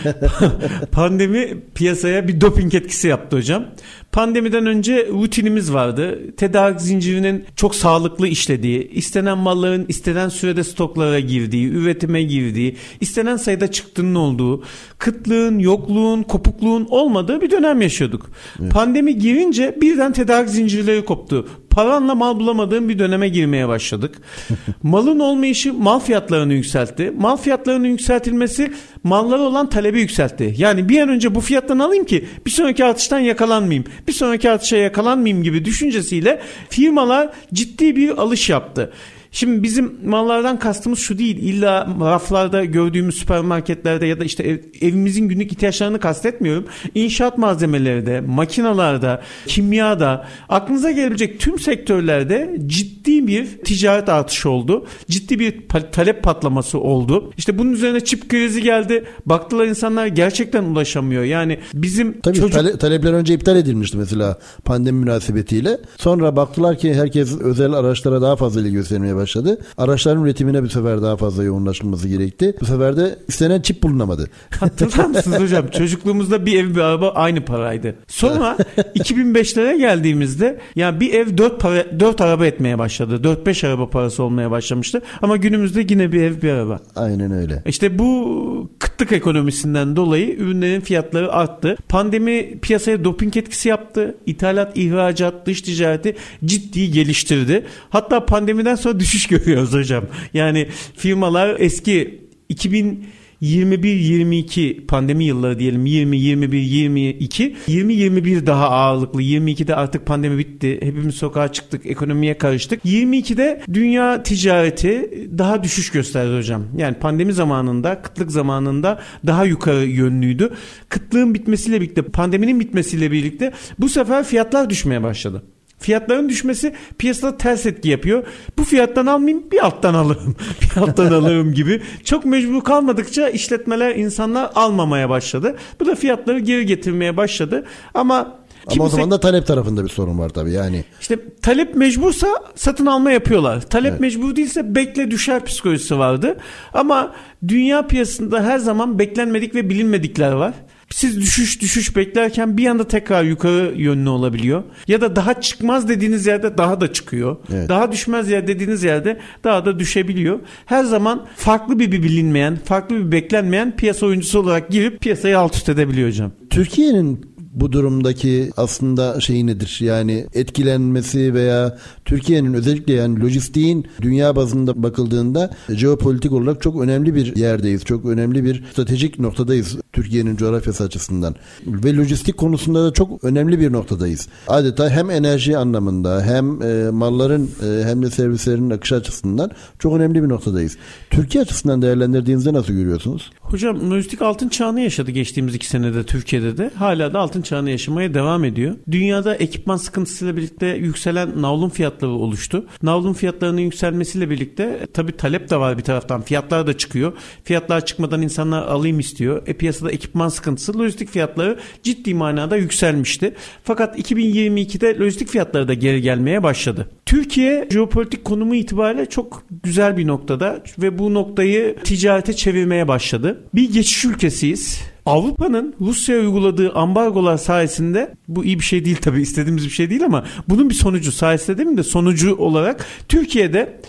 Speaker 2: pandemi piyasaya bir doping etkisi yaptı hocam. Pandemiden önce rutinimiz vardı. Tedarik zincirinin çok sağlıklı işlediği, istenen malların istenen sürede stoklara girdiği, üretime girdiği, istenen sayıda çıktının olduğu, kıtlığın, yokluğun, kopukluğun olmadığı bir dönem yaşıyorduk. Evet. Pandemi girince birden tedarik zincirleri koptu. Paranla mal bulamadığım bir döneme girmeye başladık. Malın olmayışı mal fiyatlarını yükseltti. Mal fiyatlarının yükseltilmesi mallara olan talebi yükseltti. Yani bir an önce bu fiyattan alayım ki bir sonraki artıştan yakalanmayayım. Bir sonraki artışa yakalanmayayım gibi düşüncesiyle firmalar ciddi bir alış yaptı. Şimdi bizim mallardan kastımız şu değil. İlla raflarda gördüğümüz süpermarketlerde ya da işte ev, evimizin günlük ihtiyaçlarını kastetmiyorum. İnşaat malzemeleri de, makinalarda, kimyada, aklınıza gelebilecek tüm sektörlerde ciddi bir ticaret artışı oldu. Ciddi bir talep patlaması oldu. İşte bunun üzerine çip krizi geldi. Baktılar insanlar gerçekten ulaşamıyor. Yani bizim
Speaker 1: Tabii çocuk... tale- talepler önce iptal edilmişti mesela pandemi münasebetiyle. Sonra baktılar ki herkes özel araçlara daha fazla ilgi göstermeye başladı başladı. Araçların üretimine bir sefer daha fazla yoğunlaşılması gerekti. Bu sefer de istenen çip bulunamadı.
Speaker 2: Hatırlar mısınız hocam? Çocukluğumuzda bir ev bir araba aynı paraydı. Sonra 2005'lere geldiğimizde ya bir ev 4 para 4 araba etmeye başladı. 4-5 araba parası olmaya başlamıştı. Ama günümüzde yine bir ev bir araba.
Speaker 1: Aynen öyle.
Speaker 2: İşte bu kıtlık ekonomisinden dolayı ürünlerin fiyatları arttı. Pandemi piyasaya doping etkisi yaptı. İthalat, ihracat, dış ticareti ciddi geliştirdi. Hatta pandemiden sonra düş düşüş görüyoruz hocam. Yani firmalar eski 2000 21-22 pandemi yılları diyelim 20-21-22 20-21 daha ağırlıklı 22'de artık pandemi bitti hepimiz sokağa çıktık ekonomiye karıştık. 22'de dünya ticareti daha düşüş gösterdi hocam. Yani pandemi zamanında kıtlık zamanında daha yukarı yönlüydü. Kıtlığın bitmesiyle birlikte pandeminin bitmesiyle birlikte bu sefer fiyatlar düşmeye başladı Fiyatların düşmesi piyasada ters etki yapıyor. Bu fiyattan almayayım bir alttan alırım. bir alttan alırım gibi. Çok mecbur kalmadıkça işletmeler insanlar almamaya başladı. Bu da fiyatları geri getirmeye başladı. Ama
Speaker 1: ama o zaman da talep tarafında bir sorun var tabii yani.
Speaker 2: İşte talep mecbursa satın alma yapıyorlar. Talep evet. mecbur değilse bekle düşer psikolojisi vardı. Ama dünya piyasasında her zaman beklenmedik ve bilinmedikler var siz düşüş düşüş beklerken bir anda tekrar yukarı yönlü olabiliyor. Ya da daha çıkmaz dediğiniz yerde daha da çıkıyor. Evet. Daha düşmez yer dediğiniz yerde daha da düşebiliyor. Her zaman farklı bir, bilinmeyen, farklı bir beklenmeyen piyasa oyuncusu olarak girip piyasayı alt üst edebiliyor hocam.
Speaker 1: Türkiye'nin bu durumdaki aslında şey nedir? Yani etkilenmesi veya Türkiye'nin özellikle yani lojistiğin dünya bazında bakıldığında jeopolitik olarak çok önemli bir yerdeyiz. Çok önemli bir stratejik noktadayız Türkiye'nin coğrafyası açısından. Ve lojistik konusunda da çok önemli bir noktadayız. Adeta hem enerji anlamında hem e, malların e, hem de servislerin akışı açısından çok önemli bir noktadayız. Türkiye açısından değerlendirdiğinizde nasıl görüyorsunuz?
Speaker 2: Hocam lojistik altın çağını yaşadı geçtiğimiz iki senede Türkiye'de de. Hala da altın çağını yaşamaya devam ediyor. Dünyada ekipman sıkıntısıyla birlikte yükselen navlun fiyatları oluştu. Navlun fiyatlarının yükselmesiyle birlikte tabii talep de var bir taraftan. Fiyatlar da çıkıyor. Fiyatlar çıkmadan insanlar alayım istiyor. E piyasada ekipman sıkıntısı lojistik fiyatları ciddi manada yükselmişti. Fakat 2022'de lojistik fiyatları da geri gelmeye başladı. Türkiye jeopolitik konumu itibariyle çok güzel bir noktada ve bu noktayı ticarete çevirmeye başladı. Bir geçiş ülkesiyiz. Avrupa'nın Rusya'ya uyguladığı ambargolar sayesinde bu iyi bir şey değil tabii istediğimiz bir şey değil ama bunun bir sonucu sayesinde değil mi de sonucu olarak Türkiye'de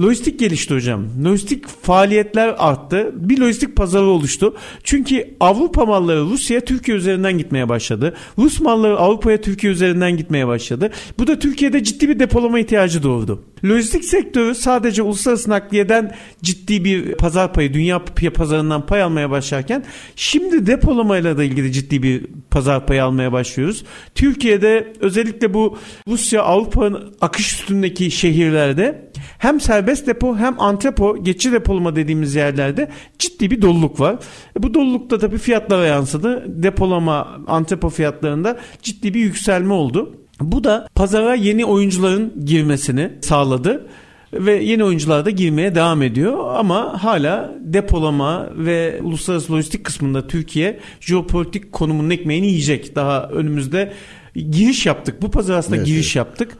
Speaker 2: Lojistik gelişti hocam. Lojistik faaliyetler arttı. Bir lojistik pazarı oluştu. Çünkü Avrupa malları Rusya Türkiye üzerinden gitmeye başladı. Rus malları Avrupa'ya Türkiye üzerinden gitmeye başladı. Bu da Türkiye'de ciddi bir depolama ihtiyacı doğurdu. Lojistik sektörü sadece uluslararası nakliyeden ciddi bir pazar payı, dünya pazarından pay almaya başlarken şimdi depolamayla da ilgili ciddi bir pazar payı almaya başlıyoruz. Türkiye'de özellikle bu Rusya Avrupa'nın akış üstündeki şehirlerde hem serbest depo hem antrepo, geçici depolama dediğimiz yerlerde ciddi bir doluluk var. E bu dolulukta tabii fiyatlara yansıdı. Depolama, antrepo fiyatlarında ciddi bir yükselme oldu. Bu da pazara yeni oyuncuların girmesini sağladı ve yeni oyuncular da girmeye devam ediyor ama hala depolama ve uluslararası lojistik kısmında Türkiye jeopolitik konumunun ekmeğini yiyecek. Daha önümüzde giriş yaptık. Bu pazar aslında evet, giriş evet. yaptık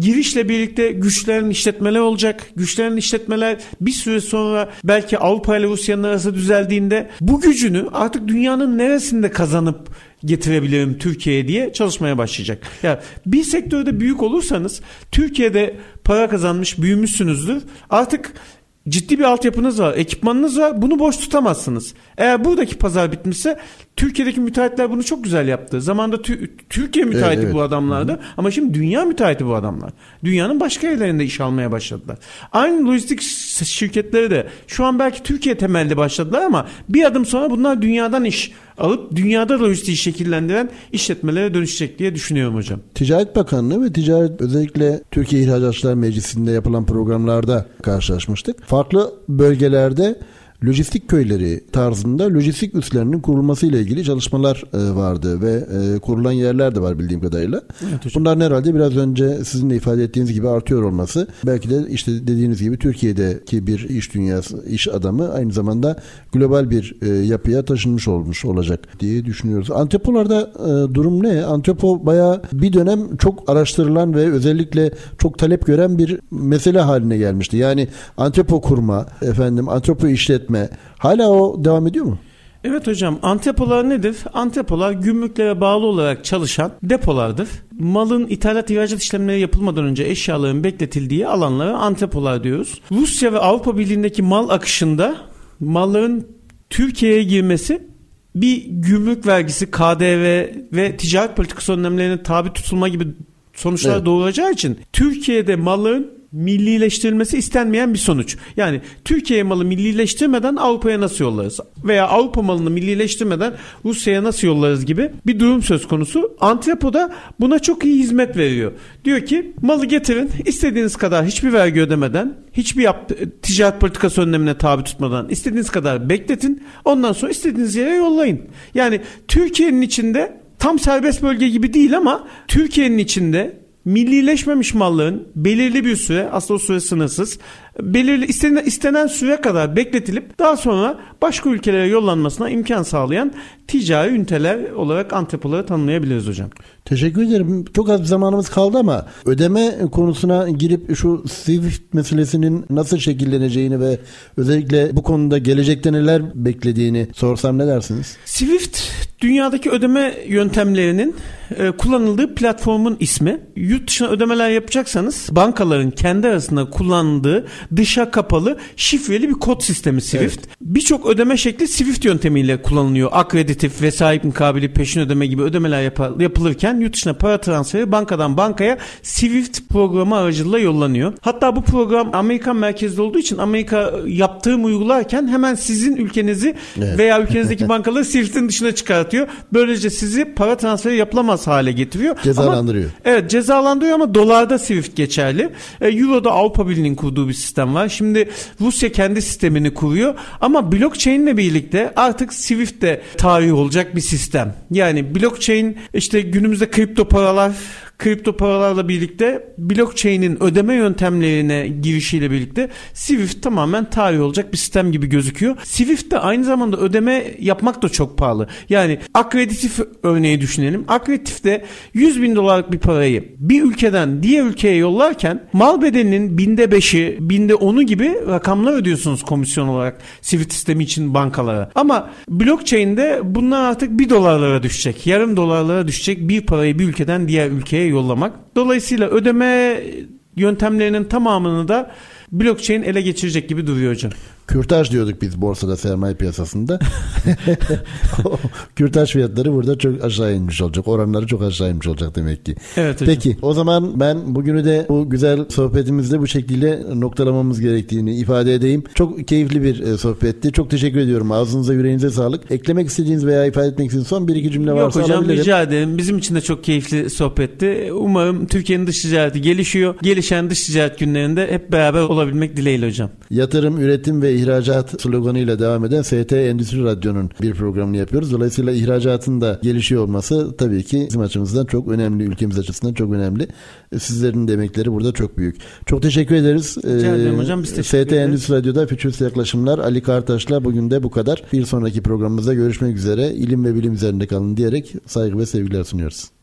Speaker 2: girişle birlikte güçlerin işletmeler olacak. Güçlerin işletmeler bir süre sonra belki Avrupa ile Rusya'nın arası düzeldiğinde bu gücünü artık dünyanın neresinde kazanıp getirebilirim Türkiye'ye diye çalışmaya başlayacak. Ya yani bir sektörde büyük olursanız Türkiye'de para kazanmış büyümüşsünüzdür. Artık ciddi bir altyapınız var, ekipmanınız var. Bunu boş tutamazsınız. Eğer buradaki pazar bitmişse Türkiye'deki müteahhitler bunu çok güzel yaptı. Zamanda Türkiye müteahhiti evet, evet. bu adamlardı Hı-hı. ama şimdi dünya müteahhiti bu adamlar. Dünyanın başka yerlerinde iş almaya başladılar. Aynı lojistik şirketleri de şu an belki Türkiye temelli başladılar ama bir adım sonra bunlar dünyadan iş alıp dünyada lojistiği şekillendiren işletmelere dönüşecek diye düşünüyorum hocam.
Speaker 1: Ticaret Bakanlığı ve ticaret özellikle Türkiye İhracatçılar Meclisi'nde yapılan programlarda karşılaşmıştık. Farklı bölgelerde lojistik köyleri tarzında lojistik üslerinin kurulması ile ilgili çalışmalar e, vardı ve e, kurulan yerler de var bildiğim kadarıyla. Evet, Bunların herhalde biraz önce sizin de ifade ettiğiniz gibi artıyor olması belki de işte dediğiniz gibi Türkiye'deki bir iş dünyası, iş adamı aynı zamanda global bir e, yapıya taşınmış olmuş olacak diye düşünüyoruz. Antepolarda durum ne? Antepo bayağı bir dönem çok araştırılan ve özellikle çok talep gören bir mesele haline gelmişti. Yani antepo kurma, efendim antepo işlet etme hala o devam ediyor mu?
Speaker 2: Evet hocam antepolar nedir? Antepolar gümrüklere bağlı olarak çalışan depolardır. Malın ithalat ihracat işlemleri yapılmadan önce eşyaların bekletildiği alanlara antepolar diyoruz. Rusya ve Avrupa Birliği'ndeki mal akışında malların Türkiye'ye girmesi bir gümrük vergisi, KDV ve ticaret politikası önlemlerine tabi tutulma gibi sonuçlar evet. doğuracağı için Türkiye'de malların millileştirilmesi istenmeyen bir sonuç. Yani Türkiye malı millileştirmeden Avrupa'ya nasıl yollarız? Veya Avrupa malını millileştirmeden Rusya'ya nasıl yollarız gibi bir durum söz konusu. Antrepo'da buna çok iyi hizmet veriyor. Diyor ki malı getirin istediğiniz kadar hiçbir vergi ödemeden hiçbir yap, ticaret politikası önlemine tabi tutmadan istediğiniz kadar bekletin. Ondan sonra istediğiniz yere yollayın. Yani Türkiye'nin içinde tam serbest bölge gibi değil ama Türkiye'nin içinde millileşmemiş malların belirli bir süre aslında o süre sınırsız belirli istenen, istenen süre kadar bekletilip daha sonra başka ülkelere yollanmasına imkan sağlayan ticari üniteler olarak antrepoları tanımlayabiliriz hocam.
Speaker 1: Teşekkür ederim. Çok az zamanımız kaldı ama ödeme konusuna girip şu Swift meselesinin nasıl şekilleneceğini ve özellikle bu konuda gelecekte neler beklediğini sorsam ne dersiniz?
Speaker 2: Swift dünyadaki ödeme yöntemlerinin e, kullanıldığı platformun ismi. Yurt dışına ödemeler yapacaksanız bankaların kendi arasında kullandığı dışa kapalı şifreli bir kod sistemi Swift. Evet. Birçok ödeme şekli Swift yöntemiyle kullanılıyor. Akreditif, vesayip mukabili, peşin ödeme gibi ödemeler yap- yapılırken yurt dışına para transferi bankadan bankaya Swift programı aracılığıyla yollanıyor. Hatta bu program Amerikan merkezli olduğu için Amerika yaptığım uygularken hemen sizin ülkenizi evet. veya ülkenizdeki bankaları Swift'in dışına çıkartıyor çıkartıyor. Böylece sizi para transferi yapılamaz hale getiriyor.
Speaker 1: Cezalandırıyor.
Speaker 2: Ama, evet cezalandırıyor ama dolarda Swift geçerli. E, Euro'da Avrupa Birliği'nin kurduğu bir sistem var. Şimdi Rusya kendi sistemini kuruyor ama blockchain ile birlikte artık Swift de tarih olacak bir sistem. Yani blockchain işte günümüzde kripto paralar kripto paralarla birlikte blockchain'in ödeme yöntemlerine girişiyle birlikte Swift tamamen tarih olacak bir sistem gibi gözüküyor. Swift'te aynı zamanda ödeme yapmak da çok pahalı. Yani akreditif örneği düşünelim. Akreditifte 100 bin dolarlık bir parayı bir ülkeden diğer ülkeye yollarken mal bedelinin binde beşi, binde onu gibi rakamlar ödüyorsunuz komisyon olarak Swift sistemi için bankalara. Ama blockchain'de bunlar artık bir dolarlara düşecek. Yarım dolarlara düşecek bir parayı bir ülkeden diğer ülkeye yollamak. Dolayısıyla ödeme yöntemlerinin tamamını da blockchain ele geçirecek gibi duruyor hocam.
Speaker 1: Kürtaj diyorduk biz borsada sermaye piyasasında. Kürtaj fiyatları burada çok aşağı inmiş olacak. Oranları çok aşağı inmiş olacak demek ki.
Speaker 2: Evet hocam.
Speaker 1: Peki o zaman ben bugünü de bu güzel sohbetimizde bu şekilde noktalamamız gerektiğini ifade edeyim. Çok keyifli bir e, sohbetti. Çok teşekkür ediyorum. Ağzınıza yüreğinize sağlık. Eklemek istediğiniz veya ifade etmek istediğiniz son bir iki cümle
Speaker 2: Yok
Speaker 1: varsa
Speaker 2: hocam
Speaker 1: alabilirim.
Speaker 2: rica ederim. Bizim için de çok keyifli sohbetti. Umarım Türkiye'nin dış ticareti gelişiyor. Gelişen dış ticaret günlerinde hep beraber olabilmek dileğiyle hocam.
Speaker 1: Yatırım, üretim ve ihracat sloganıyla devam eden ST Endüstri Radyo'nun bir programını yapıyoruz. Dolayısıyla ihracatın da gelişiyor olması tabii ki bizim açımızdan çok önemli, ülkemiz açısından çok önemli. Sizlerin de emekleri burada çok büyük. Çok teşekkür ederiz.
Speaker 2: Rica ederim hocam, biz teşekkür
Speaker 1: ST
Speaker 2: ederiz.
Speaker 1: Endüstri Radyo'da Fütürist Yaklaşımlar Ali Kartaş'la bugün de bu kadar. Bir sonraki programımızda görüşmek üzere. İlim ve bilim üzerinde kalın diyerek saygı ve sevgiler sunuyoruz.